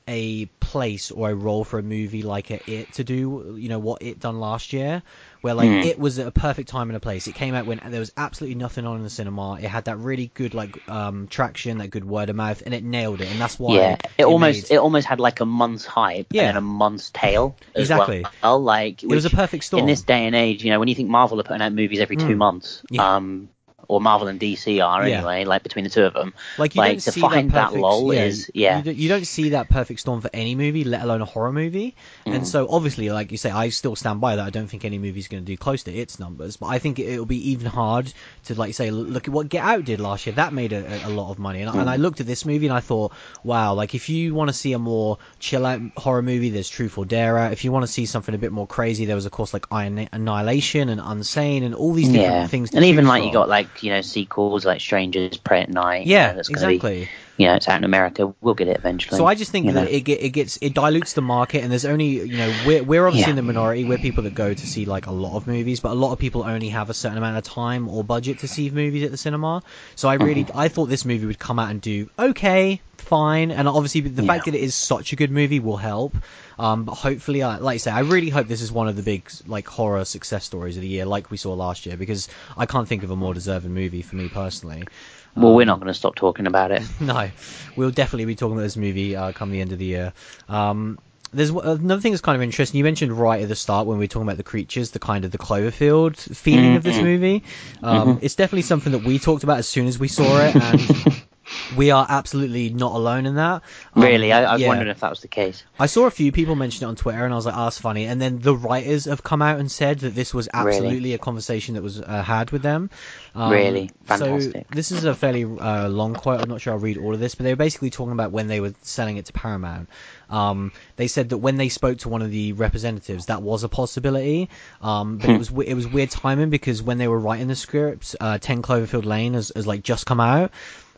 a place or a role for a movie like a It to do, you know, what It done last year, where like Hmm. It was a perfect time and a place. It came out when there was absolutely nothing on in the cinema. It had that really good like um traction, that good word of mouth, and it nailed it, and that's why. yeah, it, almost made- it almost had like a month's hype Yeah. and a month's tail. Exactly. Well. Like It was a perfect storm. in this day and age. You know, when you think Marvel are putting out movies every two Mm. months, Yeah. um, or Marvel and DC are Yeah. anyway, like between the two of them. Like you like don't to see find that, that, lull yeah, is yeah. You don't, you don't see that perfect storm for any movie, let alone a horror movie. Mm. And so obviously, like you say, I still stand by that. I don't think any movie's going to do close to its numbers, but I think it, will be even hard to like say, look at what Get Out did last year. That made a, a lot of money, and, I and Mm. I looked at this movie and I thought, wow, like if you want to see a more chill out horror movie, there's Truth or Dare. Out. If you want to see something a bit more crazy, there was of course like Iron- Annihilation and Unsane and all these different yeah, things. To and even like you got like you know sequels like Strangers Prey at Night. yeah, that's gonna be- exactly. You know, it's out in America. We'll get it eventually. So I just think that know. it, get, it gets it dilutes the market, and there's only you know we're we're obviously Yeah. in the minority. We're people that go to see like a lot of movies, but a lot of people only have a certain amount of time or budget to see movies at the cinema. So I really Mm-hmm. I thought this movie would come out and do okay, fine, and obviously the Yeah. fact that it is such a good movie will help. Um, but hopefully, I, like I say, I really hope this is one of the big like horror success stories of the year, like we saw last year, because I can't think of a more deserving movie for me personally. Well, we're Um, not going to stop talking about it. no, we'll definitely be talking about this movie uh, come the end of the year. Um, there's another thing that's kind of interesting. You mentioned right at the start when we were talking about the creatures, the kind of the Cloverfield feeling of this Mhm. movie. Um, It's definitely something that we talked about as soon as we saw it, and we are absolutely not alone in that. Um, Really, I, I was yeah. wondering if that was the case. I saw a few people mention it on Twitter, and I was like, "Oh, that's funny." And then the writers have come out and said that this was Really? absolutely a conversation that was uh, had with them. Um, Really? So this is a fairly uh, long quote. I'm not sure I'll read all of this, but they were basically talking about when they were selling it to Paramount. Um, they said that when they spoke to one of the representatives, that was a possibility. Um, but it was it was weird timing because when they were writing the script, uh, 10 Cloverfield Lane has, has like just come out.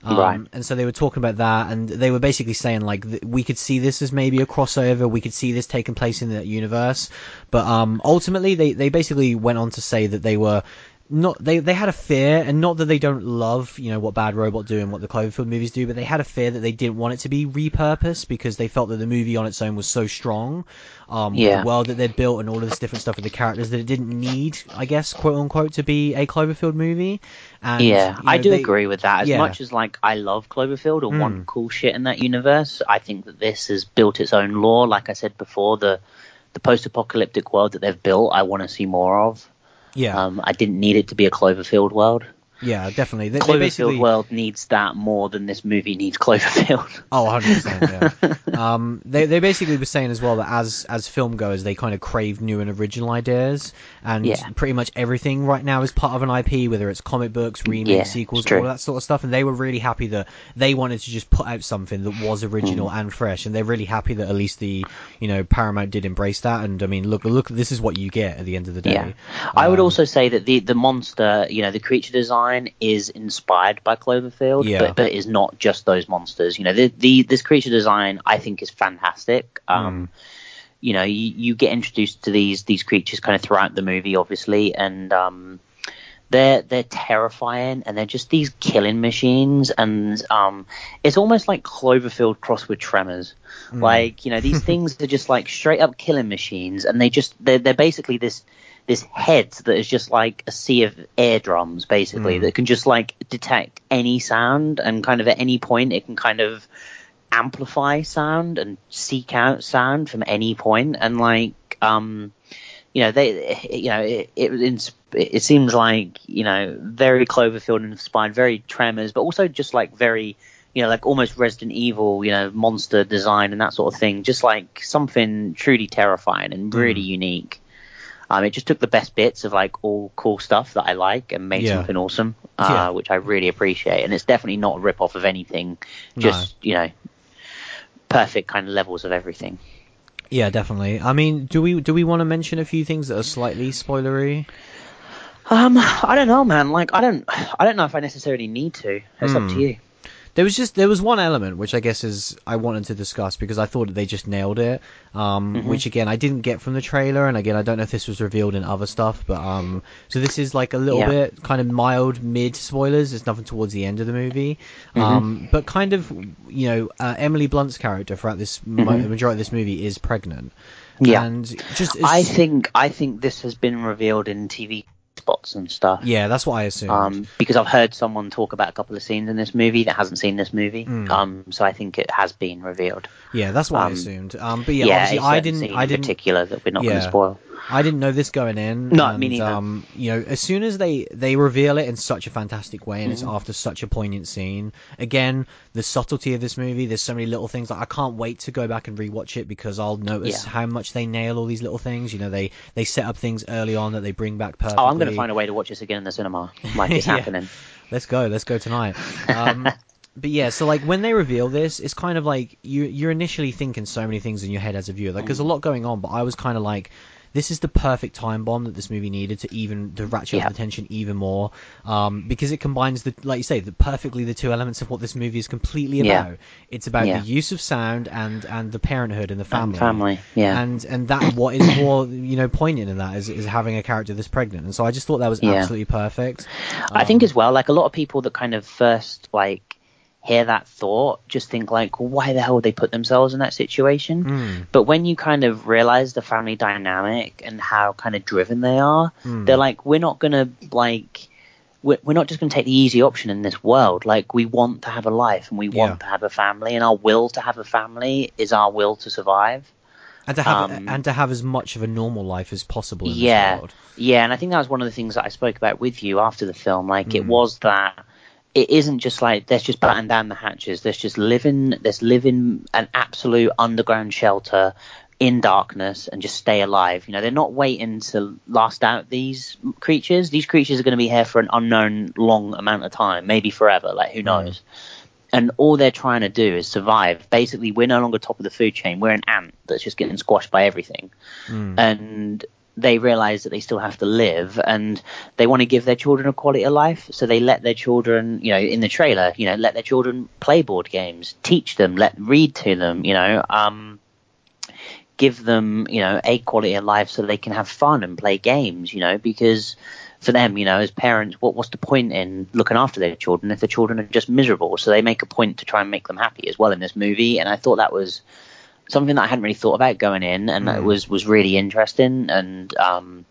Um, Right. And so they were talking about that, and they were basically saying like th- we could see this as maybe a crossover. We could see this taking place in that universe, but um, ultimately they they basically went on to say that they were not they they had a fear, and not that they don't love you know what Bad Robot do and what the Cloverfield movies do, but they had a fear that they didn't want it to be repurposed because they felt that the movie on its own was so strong, um, Yeah. the world that they'd built and all of this different stuff with the characters that it didn't need, I guess, quote unquote, to be a Cloverfield movie. And yeah, you I do they- agree with that. As yeah. much as like I love Cloverfield or Mm. want cool shit in that universe, I think that this has built its own lore. Like I said before, the the post-apocalyptic world that they've built, I want to see more of. Yeah. Um, I didn't need it to be a Cloverfield world. Yeah, definitely. They, they Cloverfield basically, World needs that more than this movie needs Cloverfield. Oh, 100%, yeah. um, they, they basically were saying as well that as, as film goers, they kind of crave new and original ideas. And Yeah. pretty much everything right now is part of an IP, whether it's comic books, remakes, Yeah, sequels, all that sort of stuff. And they were really happy that they wanted to just put out something that was original Mm. and fresh. And they're really happy that at least the, you know, Paramount did embrace that. And I mean, look, look, this is what you get at the end of the day. Yeah, I would Um, also say that the the monster, you know, the creature design is inspired by Cloverfield, Yeah. but but is not just those monsters. You know, the the this creature design I think is fantastic. Um, you know, you, you get introduced to these these creatures kind of throughout the movie, obviously, and um, they're they're terrifying and they're just these killing machines and um it's almost like Cloverfield crossed with Tremors. Like, you know, these things are just like straight up killing machines and they just they're they're basically this this head that is just like a sea of eardrums basically that can just like detect any sound and kind of at any point it can kind of amplify sound and seek out sound from any point and like um you know they you know it it, it seems like you know very Cloverfield inspired very Tremors but also just like very you know like almost Resident Evil you know monster design and that sort of thing just like something truly terrifying and really unique um, it just took the best bits of like all cool stuff that I like and made Yeah. something awesome, uh, Yeah. which I really appreciate. And it's definitely not a rip off of anything, just you know, perfect kind of levels of everything. Yeah, definitely. I mean, do we do we want to mention a few things that are slightly spoilery? Um, I don't know, man. Like, I don't, I don't know if I necessarily need to. It's up Hmm. to you. There was just there was one element which I guess is I wanted to discuss because I thought they just nailed it. Um, Mm-hmm. which again I didn't get from the trailer, and again I don't know if this was revealed in other stuff, but um, so this is like a little Yeah. bit kind of mild mid spoilers. It's nothing towards the end of the movie, Mm-hmm. um, but kind of you know uh, Emily Blunt's character throughout this mo- Mhm. the majority of this movie is pregnant. Yeah. and just I think, I think this has been revealed in TV spots and stuff. yeah, that's what I assumed. Um, because I've heard someone talk about a couple of scenes in this movie that hasn't seen this movie. Mm. Um, so I think it has been revealed. yeah, that's what I um, assumed. Um, but yeah, Yeah, obviously I didn't I in didn't particular that we're not going to spoil. I didn't know this going in. No, and, me neither. Um, you know, as soon as they they reveal it in such a fantastic way, and it's Mm-hmm. after such a poignant scene. Again, the subtlety of this movie. There's so many little things. Like I can't wait to go back and rewatch it because I'll notice Yeah. how much they nail all these little things. You know, they they set up things early on that they bring back perfectly. Oh, I'm going to find a way to watch this again in the cinema. Like it's Yeah. happening. Let's go. Let's go tonight. Um, but yeah, so like when they reveal this, it's kind of like you you're initially thinking so many things in your head as a viewer. Like there's a lot going on, but I was kind of like. This is the perfect time bomb that this movie needed to even to ratchet Yeah. up the tension even more, um, because it combines the like you say the perfectly the two elements of what this movie is completely Yeah. about. It's about Yeah. the use of sound and and the parenthood and the And family. family, yeah. And and that what is more you know poignant in that is, is having a character that's pregnant. And so I just thought that was Yeah. absolutely perfect. I think Um, as well, like a lot of people that kind of first like hear that thought just think like, well, why the hell would they put themselves in that situation? Mm. But when you kind of realize the family dynamic and how kind of driven they are, Mm. they're like, we're not gonna like. We're we're not just to take the easy option in this world. Like we want to have a life and we Yeah. want to have a family, and our will to have a family is our will to survive. and to have Um, and to have as much of a normal life as possible in yeah, this world. Yeah, and I think that was one of the things that I spoke about with you after the film. Like, it Mm. was that it isn't just like let's just batten down the hatches. Let's just live in let's live in an absolute underground shelter in darkness and just stay alive. You know, they're not waiting to last out these creatures. These creatures are going to be here for an unknown long amount of time, maybe forever. Like, who knows? and all they're trying to do is survive. Basically, we're no longer top of the food chain. We're an ant that's just getting squashed by everything. Mm. And they realize that they still have to live and they want to give their children a quality of life. So they let their children, you know, in the trailer, you know, let their children play board games, teach them, let read to them, you know, um, give them, you know, a quality of life so they can have fun and play games, you know, because for them, you know, as parents, what what's the point in looking after their children if the children are just miserable? So they make a point to try and make them happy as well in this movie, and I thought that was something that I hadn't really thought about going in, and it Mm. was was really interesting, and um,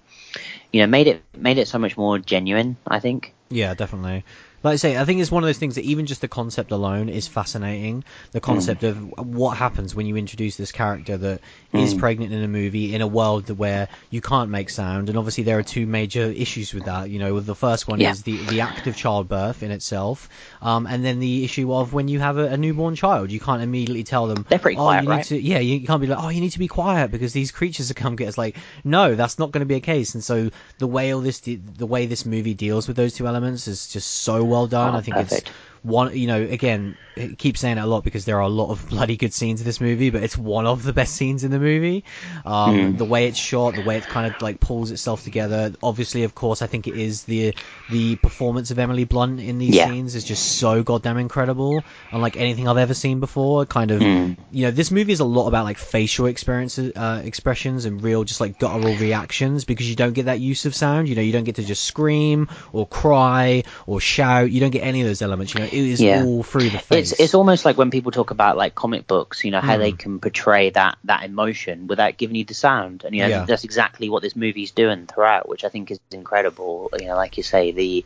you know, made it made it so much more genuine. I think. Yeah, definitely. Like I say, I think it's one of those things that even just the concept alone is fascinating. The concept mm. of what happens when you introduce this character that mm. is pregnant in a movie in a world where you can't make sound, and obviously there are two major issues with that. You know, the first one yeah. is the the act of childbirth in itself, um, and then the issue of when you have a, a, newborn child, you can't immediately tell them. They're pretty oh, quiet, you right? To, yeah, you can't be like, oh, you need to be quiet because these creatures are come get us. Like, no, that's not going to be a case. And so the way all this, the way this movie deals with those two elements is just so well done. Oh, I think perfect. it's one, you know, again, it keeps saying it a lot because there are a lot of bloody good scenes in this movie, but it's one of the best scenes in the movie. Um, mm. The way it's shot, the way it kind of like pulls itself together. Obviously, of course, I think it is the the performance of Emily Blunt in these yeah. scenes is just so goddamn incredible, unlike anything I've ever seen before. Kind of, mm. you know, this movie is a lot about like facial experiences, uh, expressions, and real just like guttural reactions because you don't get that use of sound. You know, you don't get to just scream or cry or shout. You don't get any of those elements. You know, it is yeah. all through the face. It's it's almost like when people talk about like comic books, you know, how mm. they can portray that that emotion without giving you the sound, and you know, Yeah. that's exactly what this movie's doing throughout, which I think is incredible. You know, like you say, the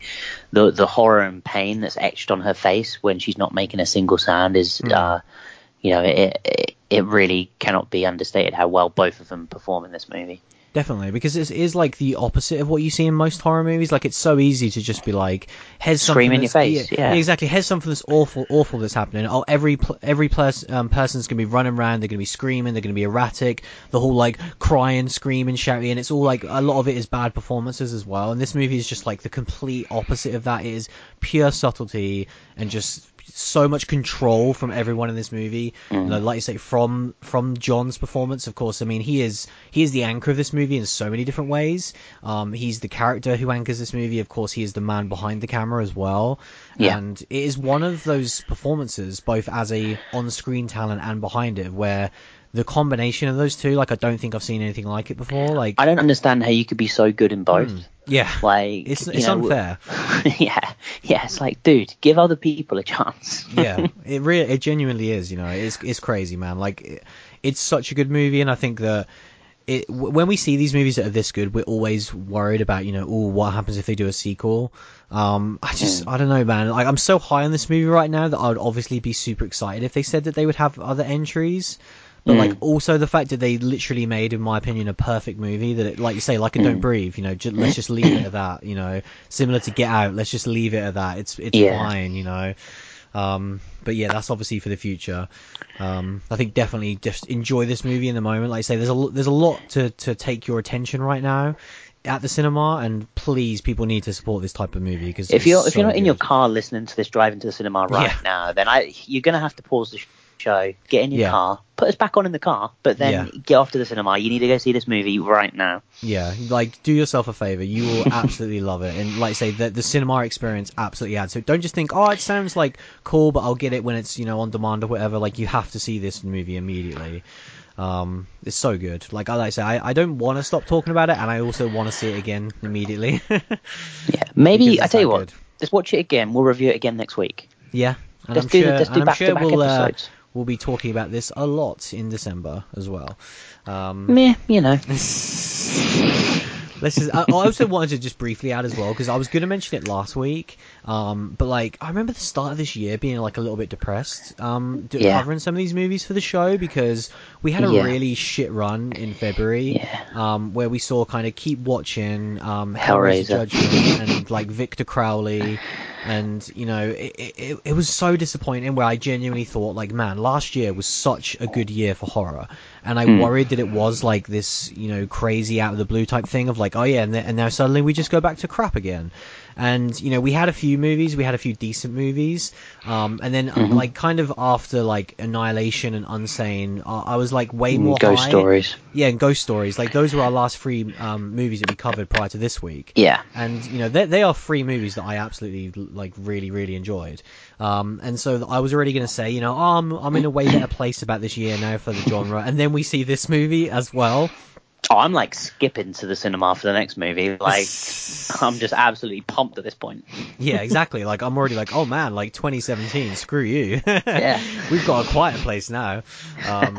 the the horror and pain that's etched on her face when she's not making a single sound is, Mm. uh, you know, it, it it really cannot be understated how well both of them perform in this movie. Definitely, because it is like the opposite of what you see in most horror movies. Like it's so easy to just be like, "Here's something Scream in your face, yeah. exactly. Here's something that's awful, awful that's happening. Oh, every every pers- um, person's gonna be running around. They're gonna be screaming. They're gonna be erratic. The whole like crying, screaming, shouting. And it's all like a lot of it is bad performances as well. And this movie is just like the complete opposite of that. It is pure subtlety and just so much control from everyone in this movie. You know, like you say, from from John's performance, of course. I mean, he is he is the anchor of this movie in so many different ways. Um, he's the character who anchors this movie. Of course, he is the man behind the camera as well. Yeah. And it is one of those performances, both as a on-screen talent and behind it, where the combination of those two, like I don't think I've seen anything like it before. Like, I don't understand how you could be so good in both. Yeah, Like it's it's know, unfair. yeah, yeah. It's like, dude, give other people a chance. yeah, it really, it genuinely is. You know, it's it's crazy, man. Like, it, it's such a good movie, and I think that it w- when we see these movies that are this good, we're always worried about, you know, oh, what happens if they do a sequel? Um, I just, I don't know, man. Like, I'm so high on this movie right now that I would obviously be super excited if they said that they would have other entries. But like, also the fact that they literally made, in my opinion, a perfect movie. That, it, like you say, like a Don't Breathe. You know, ju- let's just leave it at that. You know, similar to Get Out. Let's just leave it at that. It's it's Yeah. fine. You know. Um, but yeah, that's obviously for the future. Um, I think definitely just enjoy this movie in the moment. Like I say, there's a there's a lot to to take your attention right now at the cinema, and please, people need to support this type of movie because if you're if you're not in your car listening to this driving to the cinema right Yeah. now, then I you're gonna have to pause the show, get in your Yeah. car, put us back on in the car, but then Yeah. get off to the cinema. You need to go see this movie right now. Yeah, like do yourself a favor. You will absolutely love it. And like I say, the the cinema experience absolutely adds. So don't just think, oh, it sounds like cool, but I'll get it when it's you know on demand or whatever. Like you have to see this movie immediately. Um, it's so good. Like I like I say, I, I don't want to stop talking about it, and I also want to see it again immediately. Yeah, maybe I tell you what, good. let's watch it again. We'll review it again next week. yeah, and Let's I'm do sure, the- let's do back-to-back sure we'll uh, episodes. We'll be talking about this a lot in December as well. Um, Meh, you know. Let's just, I also wanted to just briefly add as well because I was going to mention it last week, um, but like I remember the start of this year being like a little bit depressed, um, Yeah. covering some of these movies for the show because we had a Yeah. really shit run in February, Yeah. um, where we saw kind of keep watching, um, Hellraiser. Judgment and like Victor Crowley. And you know, it, it it was so disappointing. Where I genuinely thought, like, man, last year was such a good year for horror, and I hmm. worried that it was like this, you know, crazy out of the blue type thing of like, oh yeah, and, th- and now suddenly we just go back to crap again. And you know, we had a few movies, we had a few decent movies, um, and then uh, like kind of after like Annihilation and Unsane, uh, I was like way more Ghost high. stories. Yeah, and Ghost Stories. Like those were our last three um, movies that we covered prior to this week Yeah. and you know they, they are three movies that I absolutely like really really enjoyed. Um, and so I was already going to say, you know, oh, I'm I'm in a way better place about this year now for the genre, and then we see this movie as well. Oh, I'm like skipping to the cinema for the next movie. Like, I'm just absolutely pumped at this point. Yeah, exactly. Like I'm already like, oh man, like 2017, screw you. Yeah. We've got a quiet place now. Um,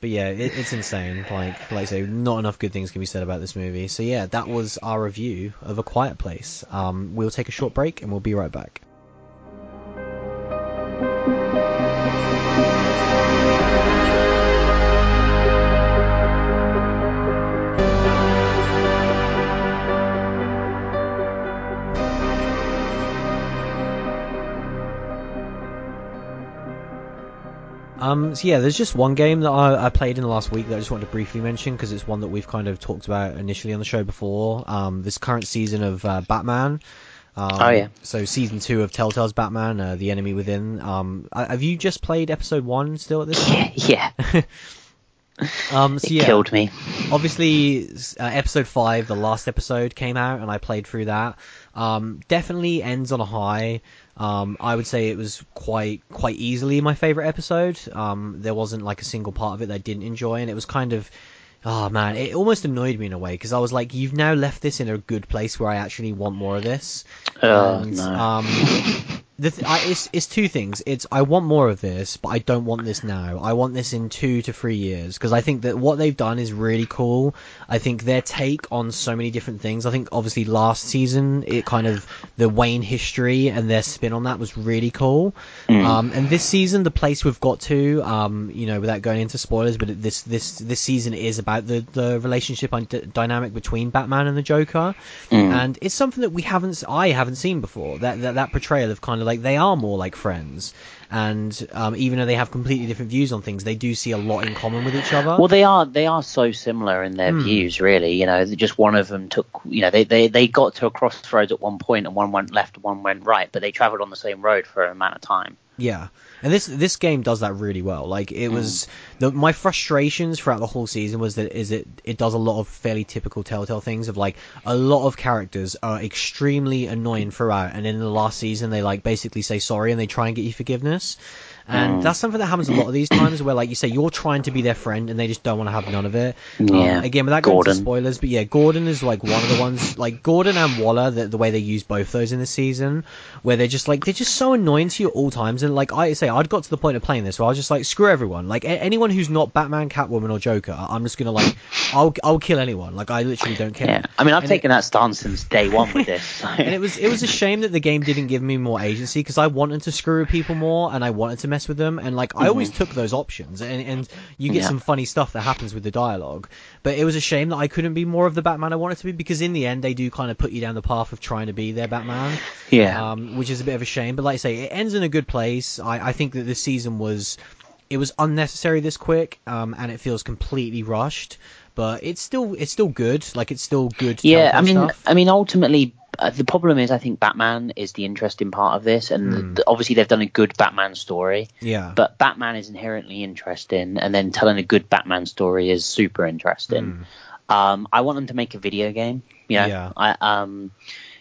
but yeah, it, it's insane. Like like I say, not enough good things can be said about this movie. So yeah, that was our review of A Quiet Place. Um, we'll take a short break and we'll be right back. Um, so yeah, there's just one game that I, I played in the last week that I just wanted to briefly mention because it's one that we've kind of talked about initially on the show before. Um, this current season of uh, Batman. Um, Oh, yeah. So season two of Telltale's Batman, uh, The Enemy Within. Um, have you just played episode one still at this point? yeah, Um, so it yeah, killed me. obviously uh, episode 5 the last episode came out and i played through that um, definitely ends on a high um, i would say it was quite quite easily my favorite episode um, there wasn't like a single part of it that i didn't enjoy and it was kind of oh man it almost annoyed me in a way because i was like you've now left this in a good place where i actually want more of this Oh and, no. um, th- I, it's, it's two things. It's I want more of this, but I don't want this now. I want this in two to three years because I think that what they've done is really cool. I think their take on so many different things. I think obviously last season it kind of the Wayne history and their spin on that was really cool. Um, and this season the place we've got to, um, you know, without going into spoilers, but this this this season is about the the relationship and d- dynamic between Batman and the Joker, and it's something that we haven't I haven't seen before. That that, that portrayal of kind of like they are more like friends, and um, even though they have completely different views on things, they do see a lot in common with each other. Well, they are they are so similar in their views, really. You know, just one of them took. You know, they, they they got to a crossroads at one point, and one went left, and one went right, but they travelled on the same road for an amount of time. Yeah, and this this game does that really well. Like it mm. was the, my frustrations throughout the whole season was that is it it does a lot of fairly typical Telltale things of like a lot of characters are extremely annoying throughout, and in the last season they like basically say sorry and they try and get you forgiveness. And that's something that happens a lot of these times where, like you say, you're trying to be their friend and they just don't want to have none of it. Yeah. Um, again, without going into spoilers, but yeah, Gordon is like one of the ones, like Gordon and Waller, the, the way they use both those in this season, where they're just like, they're just so annoying to you at all times. And like I say, I'd got to the point of playing this where I was just like, screw everyone. Like a- anyone who's not Batman, Catwoman, or Joker, I'm just gonna like, I'll, I'll kill anyone. Like I literally don't care. Yeah, I mean, I've And it- taken that stance since day one with this. so- and it was it was a shame that the game didn't give me more agency because I wanted to screw people more and I wanted to mess with them and like I always took those options and and you get Yeah. some funny stuff that happens with the dialogue. But it was a shame that I couldn't be more of the Batman I wanted to be because in the end they do kind of put you down the path of trying to be their Batman. Yeah. Um, which is a bit of a shame. But like I say, it ends in a good place. I, I think that this season was it was unnecessary this quick, um, and it feels completely rushed. But it's still it's still good. Like it's still good. yeah, I mean, stuff. I mean, ultimately, uh, the problem is, I think Batman is the interesting part of this, and Hmm. the, obviously they've done a good Batman story. yeah. But Batman is inherently interesting, and then telling a good Batman story is super interesting. Um, I want them to make a video game. You know. Yeah. I, um,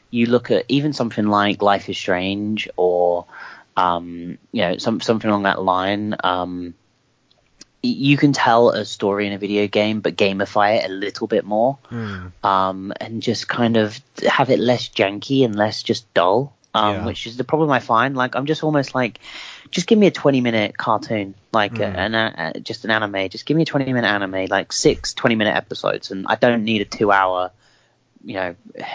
you look at even something like Life is Strange, or um, you know, some something along that line. Um, you can tell a story in a video game, but gamify it a little bit more, Mm. um, and just kind of have it less janky and less just dull. Um, Yeah. Which is the problem I find. Like I'm just almost like, just give me a 20 minute cartoon, like Mm. uh, an uh, just an anime. Just give me a 20 minute anime, like six 20 minute episodes, and I don't need a two hour, you know,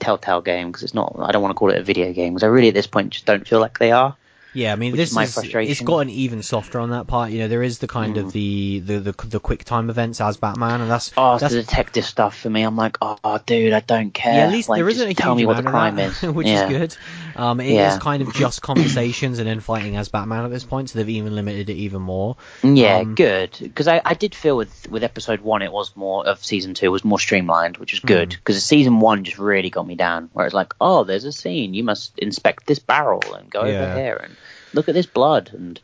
Telltale game because it's not. I don't want to call it a video game because I really at this point just don't feel like they are. Yeah, I mean, this is my is frustration. it's gotten even softer on that part. You know, there is the kind of mm. the, the the the quick time events as Batman, and that's Oh, that's the detective stuff for me. I'm like, oh, dude, I don't care. yeah. At least Like, there isn't a tell me what the crime that, is, which yeah. is good. Um, it is Yeah. kind of just conversations and then fighting as Batman at this point, so they've even limited it even more. Yeah, Um, good. Because I, I did feel with with episode one, it was more of season two was more streamlined, which is good. Mm. Because season one just really got me down, where it's like, oh, there's a scene, you must inspect this barrel and go Yeah. over here and look at this blood and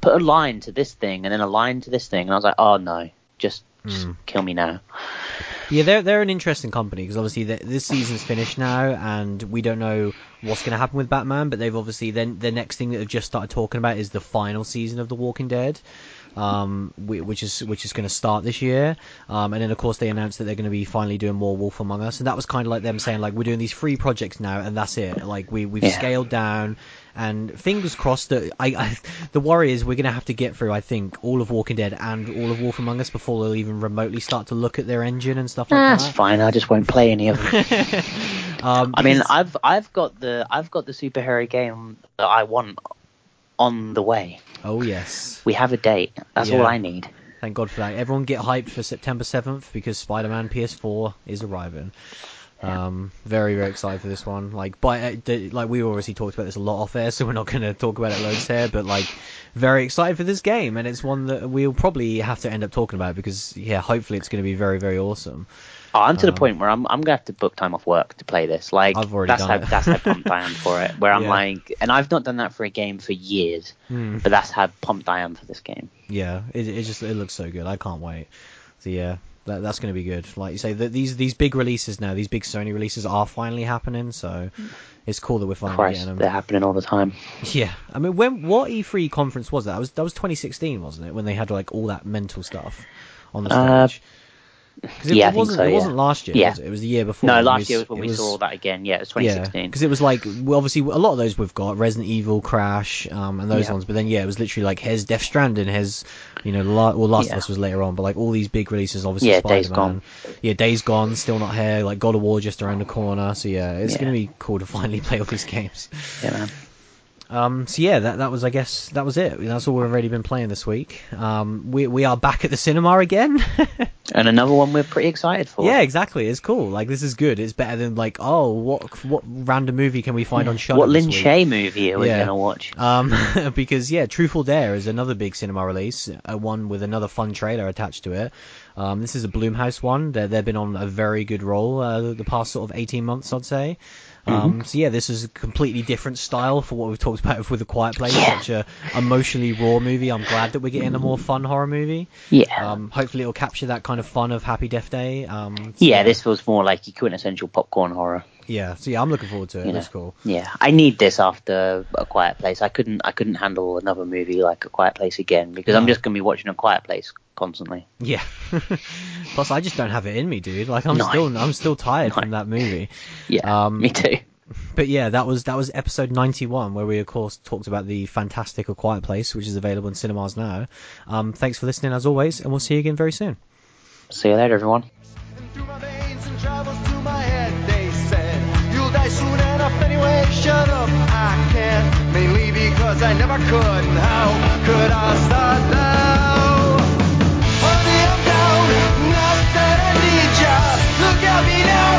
put a line to this thing and then a line to this thing, and I was like, oh no, just just Mm. kill me now. Yeah, they're they're an interesting company because obviously the, this season's finished now, and we don't know what's going to happen with Batman. But they've obviously then the next thing that they've just started talking about is the final season of The Walking Dead, um, which is which is going to start this year. Um, and then of course they announced that they're going to be finally doing more Wolf Among Us, and that was kind of like them saying like we're doing these three projects now, and that's it. Like we we've Yeah. scaled down. And fingers crossed that I, I the worry is we're gonna have to get through I think all of Walking Dead and all of Wolf Among Us before they'll even remotely start to look at their engine and stuff like That's that. fine. I just won't play any of them. Um, I mean, I've I've got the I've got the superhero game that I want on the way. oh yes, We have a date. That's Yeah. all I need. thank God for that. Everyone get hyped for September seventh because Spider-Man PS4 is arriving. Um, very very excited for this one. Like, by like we obviously talked about this a lot off air, so we're not going to talk about it loads here. But like, very excited for this game, and it's one that we'll probably have to end up talking about because yeah, hopefully it's going to be very very awesome. Oh, I'm to the um, point where I'm I'm gonna have to book time off work to play this. Like I've already that's done how it. that's how pumped I am for it. Where I'm Yeah. like, and I've not done that for a game for years, Hmm. but that's how pumped I am for this game. Yeah, it, it just it looks so good. I can't wait. So yeah, that, that's going to be good. Like you say, that these these big releases now, these big Sony releases are finally happening. So it's cool that we're finally Christ, getting they're happening all the time. Yeah, I mean, when what E3 conference was that? That was that was 2016, wasn't it? When they had like all that mental stuff on the Uh, stage. 'Cause it, yeah, it wasn't so, it yeah. wasn't last year. Yeah. Was it? it was the year before. No, It last year was when we was- saw that again. Yeah, it was 2016. because it was like well, obviously a lot of those we've got Resident Evil, Crash, um, and those Yeah. ones. But then yeah, it was literally like here's Death Stranding, here's you know, La- well Last Yeah. of Us was later on, but like all these big releases, obviously Yeah, Spider-Man. Days Gone. Yeah, Days Gone, still not here. Like God of War just around the corner. So yeah, it's Yeah. gonna be cool to finally play all these games. Yeah, man. Um, so yeah, that that was I guess that was it. That's all we've already been playing this week. Um, we we are back at the cinema again. And another one we're pretty excited for. Yeah, exactly. It's cool. Like this is good. It's better than like, oh, what what random movie can we find on Shudder? What Lin? Shaye movie are we Yeah. gonna watch? Um, because yeah, Truth or Dare is another big cinema release, uh, one with another fun trailer attached to it. Um, this is a Blumhouse one. They're, they've been on a very good roll uh, the past sort of 18 months, I'd say. Um, so yeah, this is a completely different style for what we've talked about with the Quiet Place, Yeah. such a emotionally raw movie. I'm glad that we're getting a more fun horror movie. Yeah. Um, hopefully it'll capture that kind of fun of Happy Death Day. Um, so yeah, this feels more like your quintessential popcorn horror. Yeah, so yeah, I'm looking forward to it. You That's cool. Yeah, I need this after A Quiet Place. I couldn't I couldn't handle another movie like A Quiet Place again because I'm just gonna be watching A Quiet Place constantly. Yeah. Plus, I just don't have it in me, dude. Like, I'm No. still, I'm still tired No. from that movie. Yeah, Um, me too. But yeah, that was that was episode 91, where we of course talked about the fantastic A Quiet Place, which is available in cinemas now. Um, thanks for listening as always, and we'll see you again very soon. See you later, everyone die soon enough anyway. Shut up, I can't, mainly because I never could. And how could I start now? Honey, I'm down, not that I need ya. Look at me now.